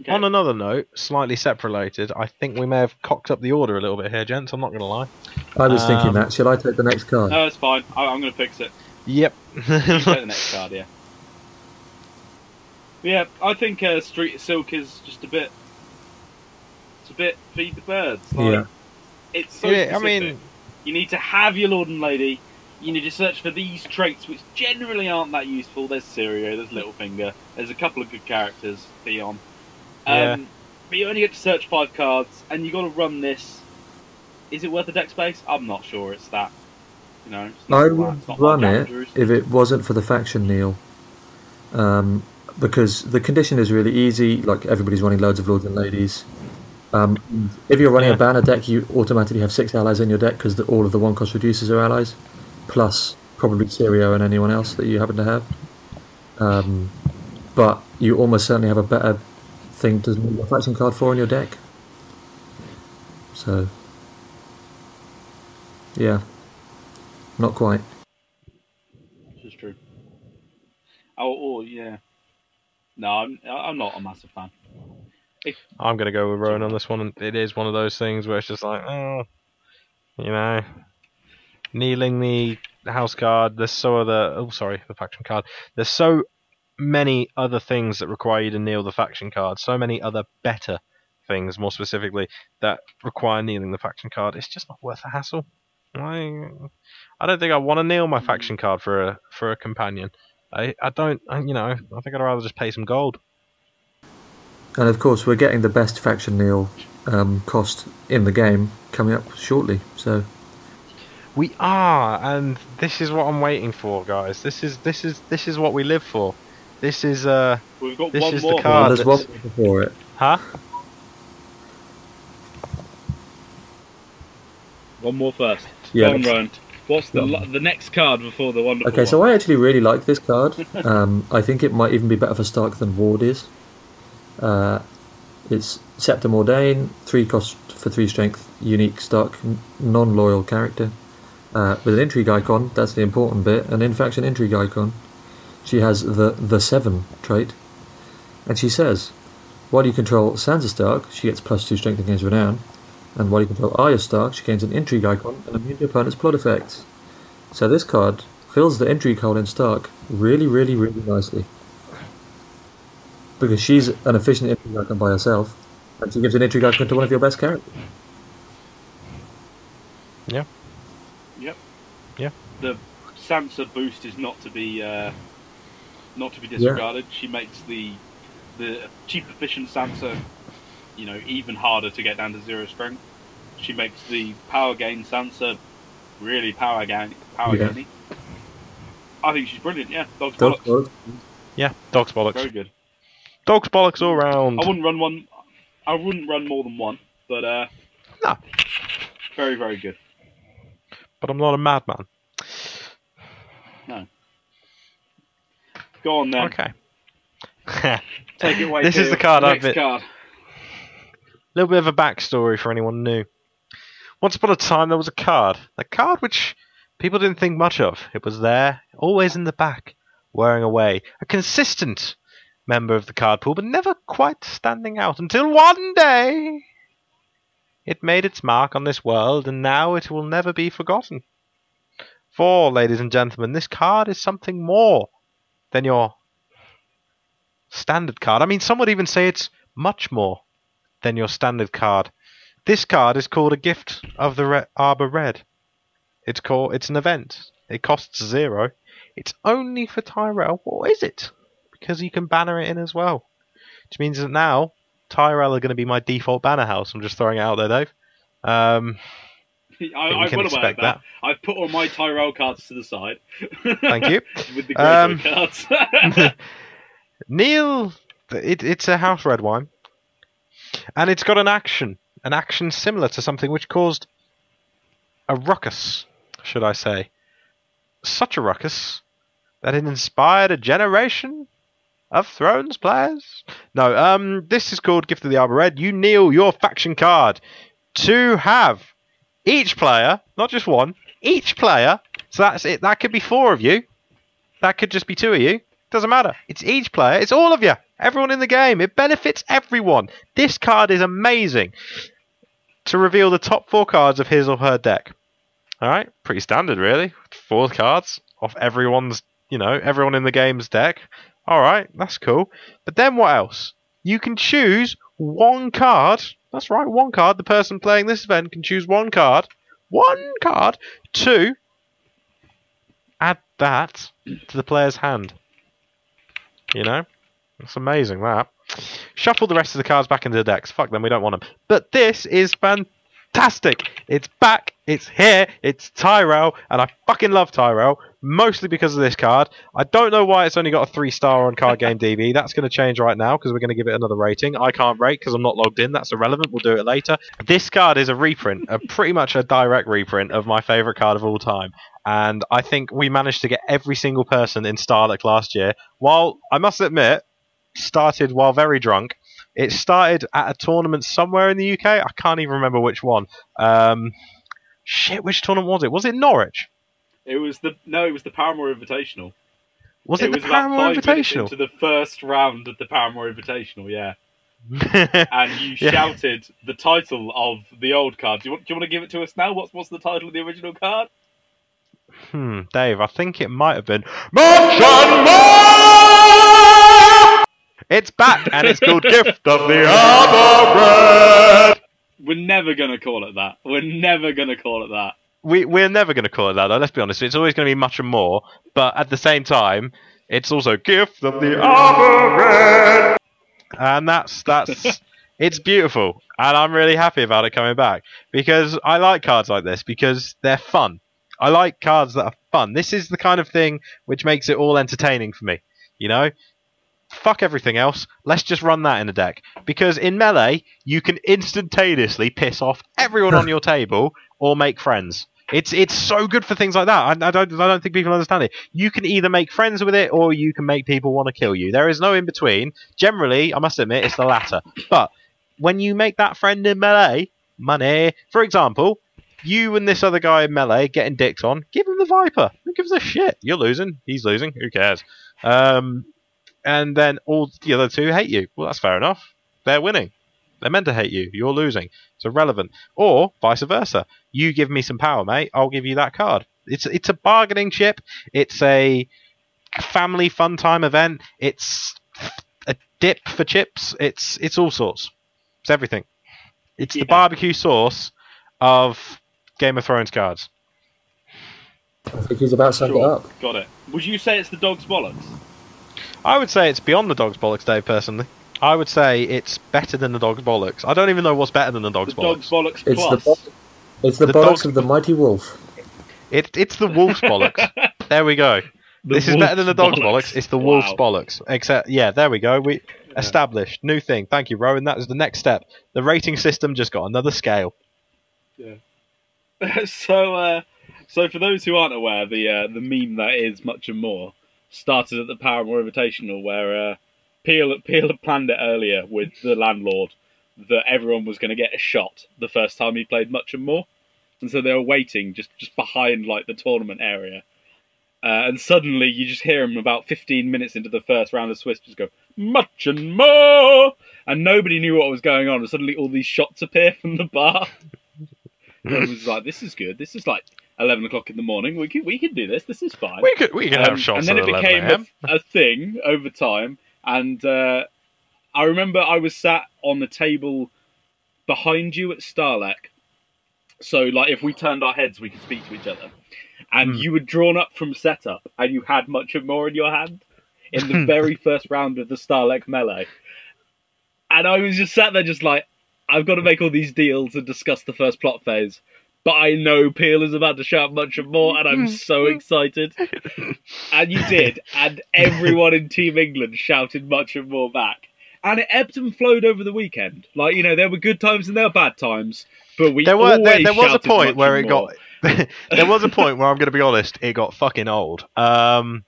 Okay. on another note, slightly separated, I think we may have cocked up the order a little bit here, gents. I'm not going to lie. I was thinking Um, that. Shall I take the next card? No, it's fine. I, I'm going to fix it. Yep. Take the <laughs> next card, yeah. Yeah, I think uh, Street Silk is just a bit. It's a bit feed the birds. Like, Yeah. It's so yeah, I mean, You need to have your lord and lady. You need to search for these traits, which generally aren't that useful. There's Syrio, there's Littlefinger, there's a couple of good characters, Theon. Um, Yeah. But you only get to search five cards, and you got to run this. Is it worth a deck space? I'm not sure. It's that. You know, it's not I would it's not run it Andrews. if it wasn't for the faction kneel. Um, because the condition is really easy. Like everybody's running loads of lords and ladies. Um, if you're running Yeah. a banner deck, you automatically have six allies in your deck because all of the one cost reducers are allies, plus probably Syrio and anyone else that you happen to have. Um, but you almost certainly have a better thing to move a faction card for in your deck. So, yeah, not quite. This is true. Oh, oh yeah. No, I'm I'm not a massive fan. I'm going to go with Rowan on this one. It is one of those things where it's just like, oh, you know, kneeling the house card. There's so other. Oh, sorry, the faction card. There's so many other things that require you to kneel the faction card. So many other better things, more specifically, that require kneeling the faction card. It's just not worth the hassle. I, I don't think I want to kneel my faction card for a for a companion. I, I don't. I, you know, I think I'd rather just pay some gold. And of course, we're getting the best faction kneel um, cost in the game coming up shortly. So We are, and this is what I'm waiting for, guys. This is this is this is what we live for. This is uh, We've got This one is the more. card. well, there's one before it. huh? One more first. Yeah. Go on, Rowan. What's the lo- the next card before the wonderful? Okay, so one? I actually really like this card. <laughs> Um, I think it might even be better for Stark than Ward is. Uh, it's Septa Mordane, three cost for three strength, unique Stark, non-loyal character, uh, with an intrigue icon. That's the important bit. An in-faction intrigue icon. She has the the seven trait, and she says, while you control Sansa Stark, she gets plus two strength against renown, and while you control Arya Stark, she gains an intrigue icon and immune to opponent's plot effects. So this card fills the intrigue hole in Stark really, really, really nicely. Because she's an efficient intrigue icon by herself, and she gives an intrigue icon to one of your best characters. Yeah. Yep. Yeah. The Sansa boost is not to be uh, not to be disregarded. She makes the the cheap efficient Sansa, you know, even harder to get down to zero strength. She makes the power gain Sansa really power gain power Yeah. gaining. I think she's brilliant. Yeah, dog's Dog bollocks. Lord. Yeah, dog's bollocks. Very good. Dog's bollocks all round. I wouldn't run one. I wouldn't run more than one, but uh, No. very very good. But I'm not a madman. Go on then. Okay. <laughs> Take it away. <laughs> This is the card I've been- card. little bit of a backstory for anyone new. Once upon a time, there was a card. A card which people didn't think much of. It was there, always in the back, wearing away. A consistent member of the card pool, but never quite standing out until one day it made its mark on this world, and now it will never be forgotten. For, ladies and gentlemen, this card is something more than your standard card. I mean, some would even say it's much more than your standard card. This card is called a gift of the Re- Arbor Red. It's called. It's an event. It costs zero. It's only for Tyrell. What is it? Because you can banner it in as well. Which means that now Tyrell are going to be my default banner house. I'm just throwing it out there, Dave. Um, <laughs> I, I'm can well aware of expect that. I've put all my Tyrell cards to the side. Thank you. <laughs> With the Um, cards. <laughs> Neil, it, it's a house red wine, and it's got an action, an action similar to something which caused a ruckus, should I say? Such a ruckus that it inspired a generation of Thrones players. No, um, this is called Gift of the Arbor Red. You kneel your faction card to have each player, not just one, each player. So that's it. That could be four of you. That could just be two of you. Doesn't matter. It's each player. It's all of you. Everyone in the game. It benefits everyone. This card is amazing. To reveal the top four cards of his or her deck. All right, pretty standard, really. Four cards off everyone's, you know, everyone in the game's deck. All right, that's cool. But then what else? You can choose one card. That's right, one card. The person playing this event can choose one card. One card to add that to the player's hand. You know? That's amazing, that. Shuffle the rest of the cards back into the decks. Fuck them, we don't want them. But this is fantastic. It's back, it's here, it's Tyrell, and I fucking love Tyrell, mostly because of this card. I don't know why it's only got a three star on Card Game <laughs> DB. That's going to change right now because we're going to give it another rating. I can't rate because I'm not logged in. That's irrelevant. We'll do it later. This card is a reprint, a <laughs> pretty much a direct reprint of my favourite card of all time. And I think we managed to get every single person in Stahleck last year. While I must admit, started while very drunk. It started at a tournament somewhere in the UK. I can't even remember which one. Um, shit, which tournament was it? Was it Norwich? It was the no, it was the Paramore Invitational. Was it, was the about Paramore five minutes Invitational? into the first round of the Paramore Invitational, yeah. <laughs> And you Yeah. shouted the title of the old card. Do you want? Do you want to give it to us now? What's what's the title of the original card? hmm, Dave, I think it might have been Much and More! It's back, and it's called <laughs> Gift of the Other Red. We're never gonna call it that. We're never gonna call it that. We we're never going to call it that. Though, let's be honest. It's always going to be much and more, but at the same time, it's also Gift of the Arbor Red. And that's that's <laughs> it's beautiful, and I'm really happy about it coming back because I like cards like this because they're fun. I like cards that are fun. This is the kind of thing which makes it all entertaining for me. You know, fuck everything else. Let's just run that in a deck because in melee you can instantaneously piss off everyone on <laughs> your table or make friends. It's it's so good for things like that. I, I don't I don't think people understand it. You can either make friends with it or you can make people want to kill you. There is no in between. Generally, I must admit, it's the latter. But when you make that friend in melee, money. For example, you and this other guy in melee getting dicked on, give him the Viper. Who gives a shit? You're losing. He's losing. Who cares? Um, and then all the other two hate you. Well, that's fair enough. They're winning. They're meant to hate you. You're losing. It's irrelevant. Or vice versa. You give me some power, mate. I'll give you that card. It's it's a bargaining chip. It's a family fun time event. It's a dip for chips. It's it's all sorts. It's everything. It's Yeah. the barbecue sauce of Game of Thrones cards. I think he's about to sum it up. Got it. Would you say it's the dog's bollocks? I would say it's beyond the dog's bollocks, Dave. Personally, I would say it's better than the dog's bollocks. I don't even know what's better than the dog's the bollocks. dog's bollocks It's plus. the bo- it's the, The bollocks dog- of the mighty wolf. It, it's the wolf's bollocks. <laughs> There we go. The this is better than the dog's bollocks. It's the wolf's Wow. bollocks. Except, yeah, there we go. We established new thing. Thank you, Rowan. That is the next step. The rating system just got another scale. Yeah. <laughs> so, uh, so for those who aren't aware, the uh, the meme that is much and more started at the Paramore Invitational, where uh, Peel Peel had planned it earlier with the landlord that everyone was going to get a shot the first time he played much and more, and so they were waiting just just behind like the tournament area. Uh, and suddenly you just hear him about 15 minutes into the first round of Swiss just go, much and more! And nobody knew what was going on. And suddenly all these shots appear from the bar. and it was like, this is good. This is like 11 o'clock in the morning. We can, we can do this. This is fine. We could we could Um, have shots and then it became a, a thing over time. And uh, I remember I was sat on the table behind you at Stahleck. So, like, if we turned our heads, we could speak to each other. And Hmm. you were drawn up from setup, and you had much and more in your hand in the <laughs> very first round of the Stahleck melee. And I was just sat there, just like, I've got to make all these deals and discuss the first plot phase. But I know Peel is about to shout much more, and I'm so <laughs> excited. And you did, and everyone in Team England shouted much more back. And it ebbed and flowed over the weekend. Like you know, there were good times and there were bad times, but we There were there, there was a point where it more. got <laughs> there was a point where I'm going to be honest, it got fucking old. Um,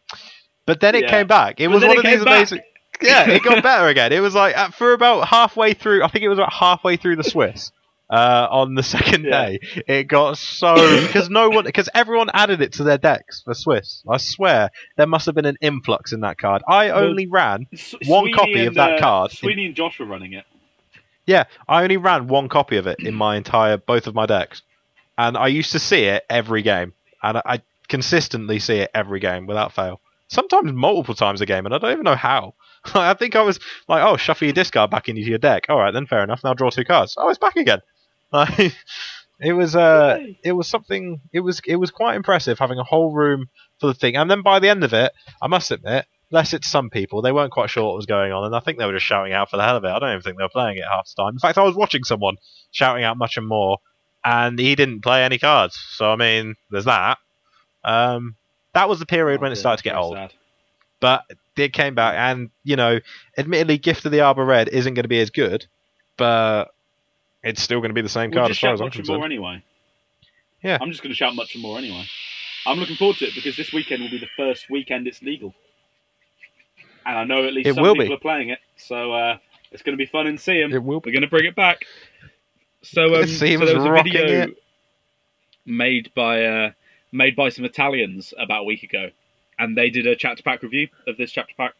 but then it Yeah. came back. It But was one it of these back. amazing. Yeah, it got better again. It was like for about halfway through. I think it was about halfway through the Swiss. Uh, on the <laughs> second Yeah. day, it got so because no one because everyone added it to their decks for Swiss. I swear there must have been an influx in that card. I Well, only ran S- one Sweeney copy of and, that uh, card in- Sweeney and Josh were running it. Yeah, I only ran one copy of it in my entire both of my decks, and I used to see it every game, and I, I consistently see it every game without fail. Sometimes multiple times a game, and I don't even know how. <laughs> I think I was like, "Oh, shuffle your discard back into your deck." All right, then fair enough. Now draw two cards. Oh, it's back again. Like, <laughs> it was uh, it was something. It was it was quite impressive having a whole room for the thing, and then by the end of it, I must admit, less it's some people, they weren't quite sure what was going on, and I think they were just shouting out for the hell of it. I don't even think they were playing it half the time. In fact, I was watching someone shouting out much and more, and he didn't play any cards. So I mean, there's that. Um, that was the period when Oh, it dear, started to get old, sad. but it came back, and you know, admittedly, Gift of the Arbor Red isn't going to be as good, but it's still going to be the same We'll card as far as I'm concerned. more anyway. Yeah. I'm just going to shout much more anyway. I'm looking forward to it because this weekend will be the first weekend it's legal, and I know at least It some will people be. are playing it, so uh, it's going to be fun and see 'em. It will. We're going to bring it back. So, um, so there was a video it. made by uh, made by some Italians about a week ago, and they did a chapter pack review of this chapter pack.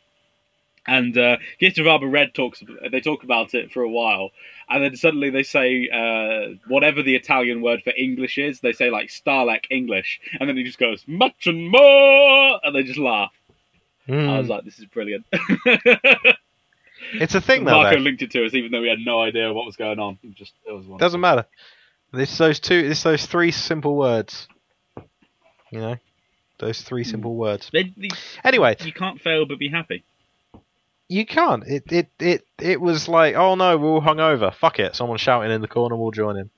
And uh, Gift of Arbor Red talks. They talk about it for a while, and then suddenly they say uh, whatever the Italian word for English is. They say like Stahleck English, and then he just goes much and more, and they just laugh. I Mm. was like, "This is brilliant." <laughs> It's a thing though. Marco though. linked it to us, even though we had no idea what was going on. It just it was wonderful. Doesn't matter. It's those two. It's those three simple words. You know, those three Hmm. simple words. They- they- Anyway, you can't fail but be happy. You can't. It it it it was like, oh no, we're all hungover. Fuck it. Someone's shouting in the corner. We'll join in.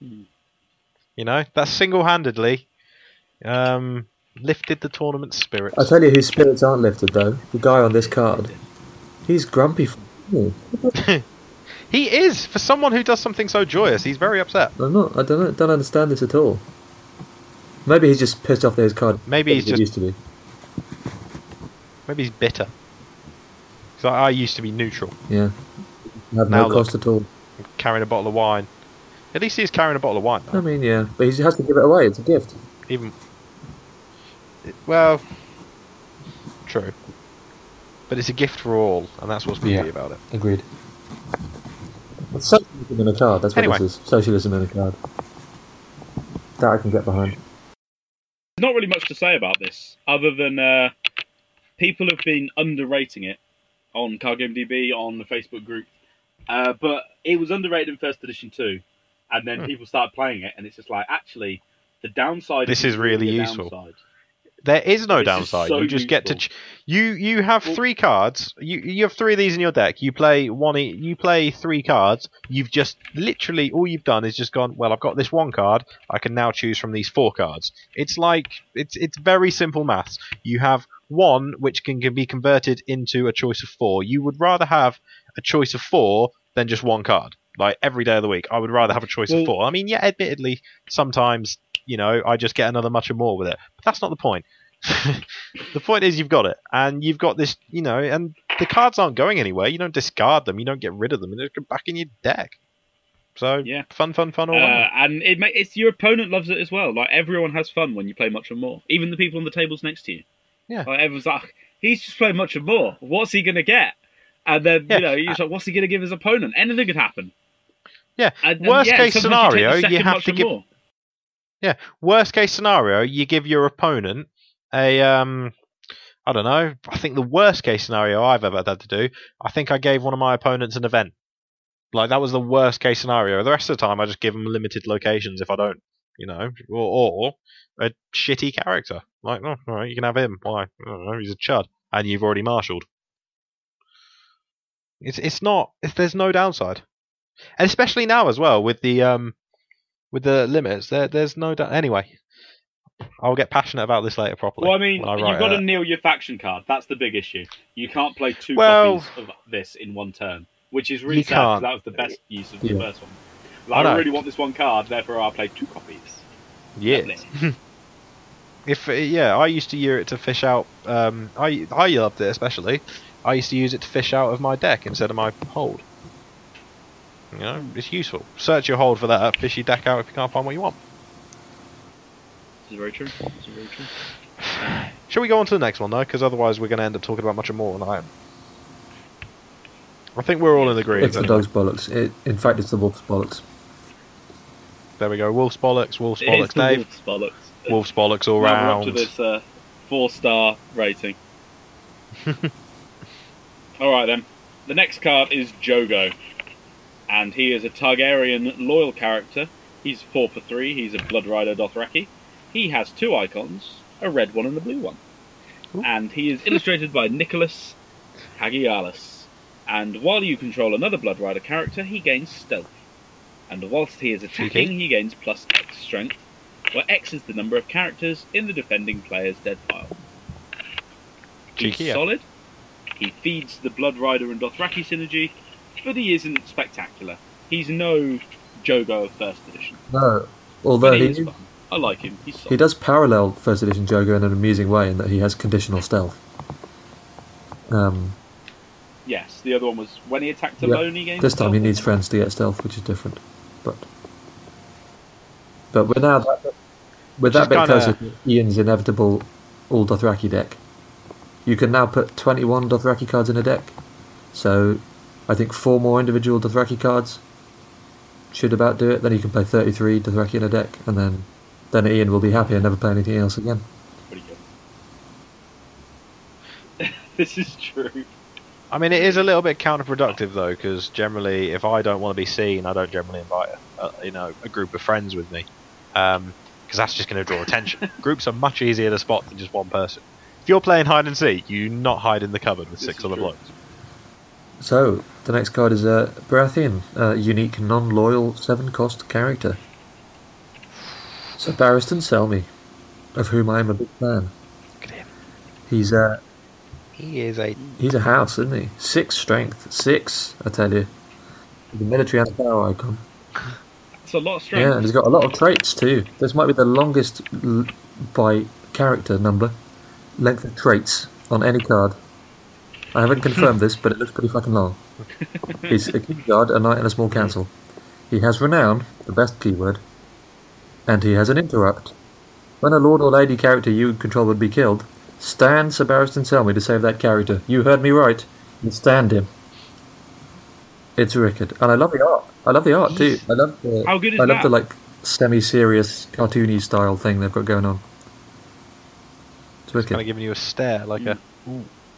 Hmm. You know, that single-handedly um, lifted the tournament spirits. I tell you whose spirits aren't lifted though. The guy on this card. He's grumpy. f- isn't <laughs> he? he is for someone who does something so joyous. He's very upset. I'm not. I don't. Don't understand this at all. Maybe he's just pissed off that his card. Maybe he's just used to be. maybe he's bitter. So I used to be neutral, Yeah. Have Now no look. cost at all. carrying a bottle of wine. At least he's carrying a bottle of wine. I mean, yeah, but he has to give it away. It's a gift. Even well, true. But it's a gift for all, and that's what's beauty Yeah. about it. Agreed. It's socialism in a card. That's what Anyway. this is. Socialism in a card. That I can get behind. There's not really much to say about this, other than uh, people have been underrating it on CardGameDB, on the Facebook group. Uh, but it was underrated in first edition too, and then Hmm. people started playing it, and it's just like actually the downside. This is really useful. downside. There is no This is downside. so you just get to ch- you you have Well- three cards. You you have three of these in your deck. You play one. e- You play three cards. You've just literally all you've done is just gone. Well, I've got this one card. I can now choose from these four cards. It's like it's it's very simple maths. You have one which can, can be converted into a choice of four. You would rather have a choice of four than just one card. Like every day of the week, I would rather have a choice Well- of four. I mean, yeah, admittedly, sometimes you know I just get another much and more with it. But that's not the point. <laughs> the point is you've got it, and you've got this, you know, and the cards aren't going anywhere. You don't discard them. You don't get rid of them. They just go back in your deck. So Yeah. fun, fun, fun all Uh, and it ma- it's your opponent loves it as well. Like everyone has fun when you play much and more. Even the people on the tables next to you. Yeah. Like everyone's like, he's just playing much and more. What's he gonna get? And then Yeah. you know, he's like, what's he gonna give his opponent? Anything could happen. Yeah. And, and Worst yeah, case sometimes you scenario, you have to give- more. Worst case scenario, you give your opponent a um. I don't know. I think the worst case scenario I've ever had to do. I think I gave one of my opponents an event. Like that was the worst case scenario. The rest of the time, I just give them limited locations if I don't, you know, or, or a shitty character. Like, oh, all right, you can have him. Why? I don't know. He's a chud, and you've already marshalled. It's it's not. It's, there's no downside, and especially now as well with the um with the limits. There there's no doubt. Anyway, I'll get passionate about this later properly. Well, I mean, I you've got to kneel your faction card. That's the big issue. You can't play two Well- copies of this in one turn, which is really sad. sad 'cause that was the best use of the Yeah. first one. Like, I I, know. really want this one card, therefore I'll play two copies. Yeah. <laughs> If uh, yeah, I used to use it to fish out. Um, I I loved it especially. I used to use it to fish out of my deck instead of my hold. You know, it's useful. Search your hold for that. Fish your deck out if you can't find what you want. This is very true. This is very true. <sighs> Shall we go on to the next one though? Because otherwise we're going to end up talking about much more than I am. I think we're all in agreement. It's the dog's bollocks. It, in fact, it's the wolf's bollocks. There we go. Wolf's bollocks. Wolf's It bollocks. Dave. Wolf's bollocks. Wolf's bollocks all Now we're up to this uh, four-star rating. <laughs> All right then. The next card is Jhogo, and he is a Targaryen loyal character. He's four for three. He's a Blood Rider Dothraki. He has two icons, a red one and a blue one, Ooh. and he is illustrated by Nicholas Hagialis. And while you control another Blood Rider character, he gains stealth. And whilst he is attacking, Cheeky. he gains plus X strength, where X is the number of characters in the defending player's dead pile. He's Cheeky, yeah. solid. He feeds the Blood Rider and Dothraki synergy, but he isn't spectacular. He's no Jhogo of First Edition. No, although But he he, is fun. I like him. He's solid. he does parallel first edition Jhogo in an amusing way in that he has conditional stealth. Um, Yes, the other one was when he attacked Yeah, alone, he gained this time he stealth. needs friends to get stealth, which is different. But but we're now that, with that bit closer to Ian's inevitable all Dothraki deck, you can now put 21 Dothraki cards in a deck. So I think four more individual Dothraki cards should about do it. Then you can play 33 Dothraki in a deck, and then then Ian will be happy and never play anything else again. Pretty good. <laughs> this is true. I mean, it is a little bit counterproductive though, because generally, if I don't want to be seen, I don't generally invite a, a, you know a group of friends with me, um, because that's just going to draw attention. <laughs> Groups are much easier to spot than just one person. If you're playing hide and seek, you not hide in the cupboard with This six is other true. blokes. So the next card is a Baratheon, a unique non-loyal seven-cost character. So Barristan Selmy, of whom I am a big fan. Look at him. He's a He is a he's a house, isn't he? Six strength, six, I tell you. The military and the power icon. It's a lot of strength. Yeah, and he's got a lot of traits too. This might be the longest l- by character number length of traits on any card. I haven't <laughs> confirmed this, but it looks pretty fucking long. He's a king guard, a knight, and a small council. He has renown, the best keyword, and he has an interrupt. When a lord or lady character you control would be killed, stand Sir Barristan Selmy to save that character. You heard me right. You stand him. It's wicked, and I love the art. I love the art too. I love the. How good is I love that? the like semi-serious, cartoony style thing they've got going on. It's wicked, kind of giving you a stare, like a.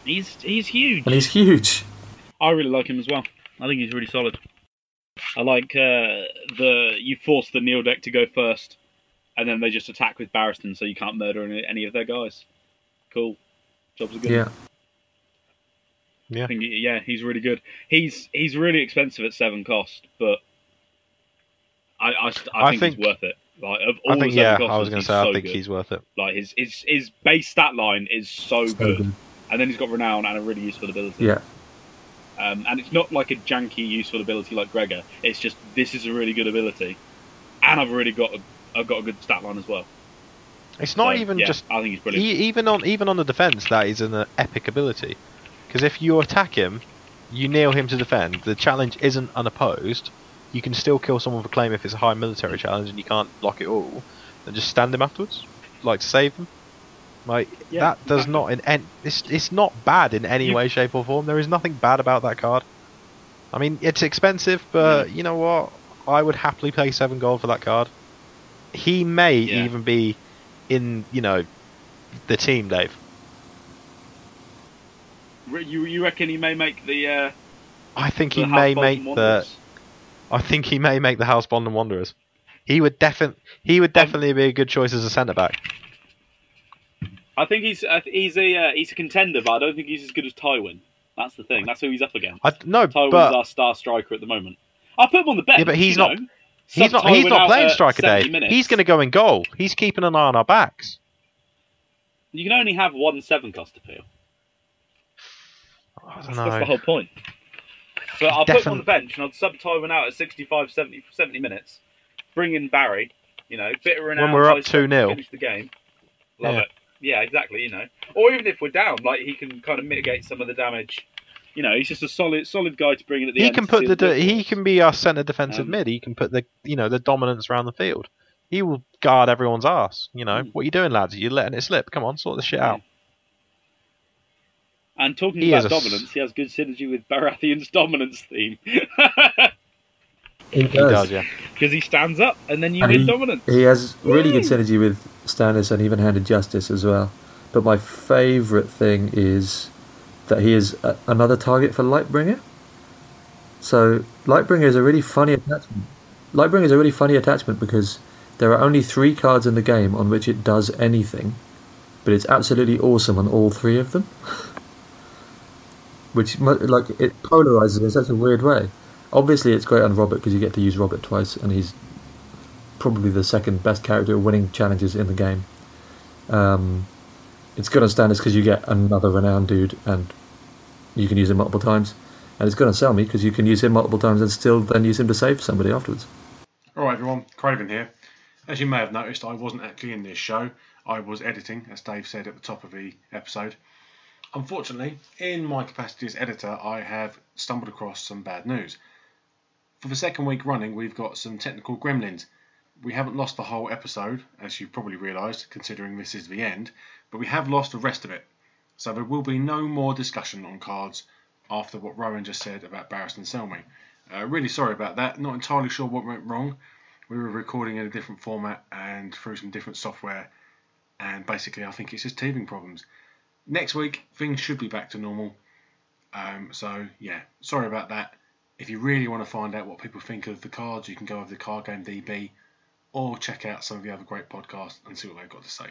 He's he's huge. and he's huge. I really like him as well. I think he's really solid. I like uh, the you force the kneel deck to go first, and then they just attack with Barristan, so you can't murder any, any of their guys. Cool. Jobs are good. Yeah, I think, yeah, he's really good. He's he's really expensive at seven cost, but I I, st- I, I think, think- he's worth it. Like of all I think the seven yeah, cost I was going to he's say I think good. he's worth it. like his his his base stat line is so, so good. good. and then he's got renown and a really useful ability. Yeah, Um, and it's not like a janky useful ability like Gregor. It's just this is a really good ability, and I've already got a, I've got a good stat line as well. It's not So, even yeah, just I think he's brilliant. E- even on even on the defense, that is an uh, epic ability. Because if you attack him, you nail him to defend. The challenge isn't unopposed. you can still kill someone for a claim if it's a high military challenge and you can't block it all, and just stand him afterwards, like to save them. Like Yeah, that does exactly. not in en- it's it's not bad in any You- way, shape, or form. There is nothing bad about that card. I mean, it's expensive, but you know what? I would happily pay seven gold for that card. He may Yeah. even be in, you know, the team, Dave. You you reckon he may make the? Uh, I think he may make the. I think he may make the House Bond and Wanderers. He would definitely. He would definitely be a good choice as a centre back. I think he's uh, he's a uh, he's a contender, but I don't think he's as good as Tywin. That's the thing. That's who he's up against. I no, Tywin's but our star striker at the moment. I'll put him on the bench. Yeah, but he's not- know. He's not. He's not playing uh, striker 70 Dave. minutes. He's going to go in goal. He's keeping an eye on our backs. You can only have one seven cost appeal. I That's, don't that's the whole point. But I'll put him on the bench and I'll sub Tywin out at 65, 70, 70 minutes. Bring in Barry. You know, bit of renown. When we're up to 2-0. Finish the game. Love Yeah. it. Yeah, exactly. You know, or even if we're down, like he can kind of mitigate some of the damage. You know, he's just a solid, solid guy to bring in at the He end. can put seal the. he can be our centre defensive Um, mid. He can put the. You know the dominance around the field. He will guard everyone's ass. You know Mm. what are you doing, lads? You're letting it slip. Come on, sort this shit out. And talking He about is a s- dominance, he has good synergy with Baratheon's <laughs> dominance theme <laughs> He He does, yeah. because he stands up and then you And win he- dominance. He has really good synergy with Stannis and even-handed justice as well. But my favourite thing is that he is a, another target for Lightbringer. So Lightbringer is a really funny attachment. Lightbringer is a really funny attachment because there are only three cards in the game on which it does anything, but it's absolutely awesome on all three of them. <laughs> Which like it polarizes in such a weird way. Obviously, it's great on Robert because you get to use Robert twice, and he's probably the second best character winning challenges in the game. Um, it's good on Stannis because you get another renowned dude and you can use him multiple times. And it's good on Selmy because you can use him multiple times and still then use him to save somebody afterwards. Alright everyone, Craven here. As you may have noticed, I wasn't actually in this show. I was editing, as Dave said at the top of the episode. Unfortunately, in my capacity as editor, I have stumbled across some bad news. For the second week running, we've got some technical gremlins. We haven't lost the whole episode, as you've probably realised, considering this is the end, but we have lost the rest of it. So there will be no more discussion on cards after what Rowan just said about Barristan Selmy. Uh, really sorry about that. Not entirely sure what went wrong. We were recording in a different format and through some different software, and basically, I think it's just teething problems. Next week, things should be back to normal. Um, so, yeah, sorry about that. If you really want to find out what people think of the cards, you can go over to Card Game DB or check out some of the other great podcasts and see what they've got to say.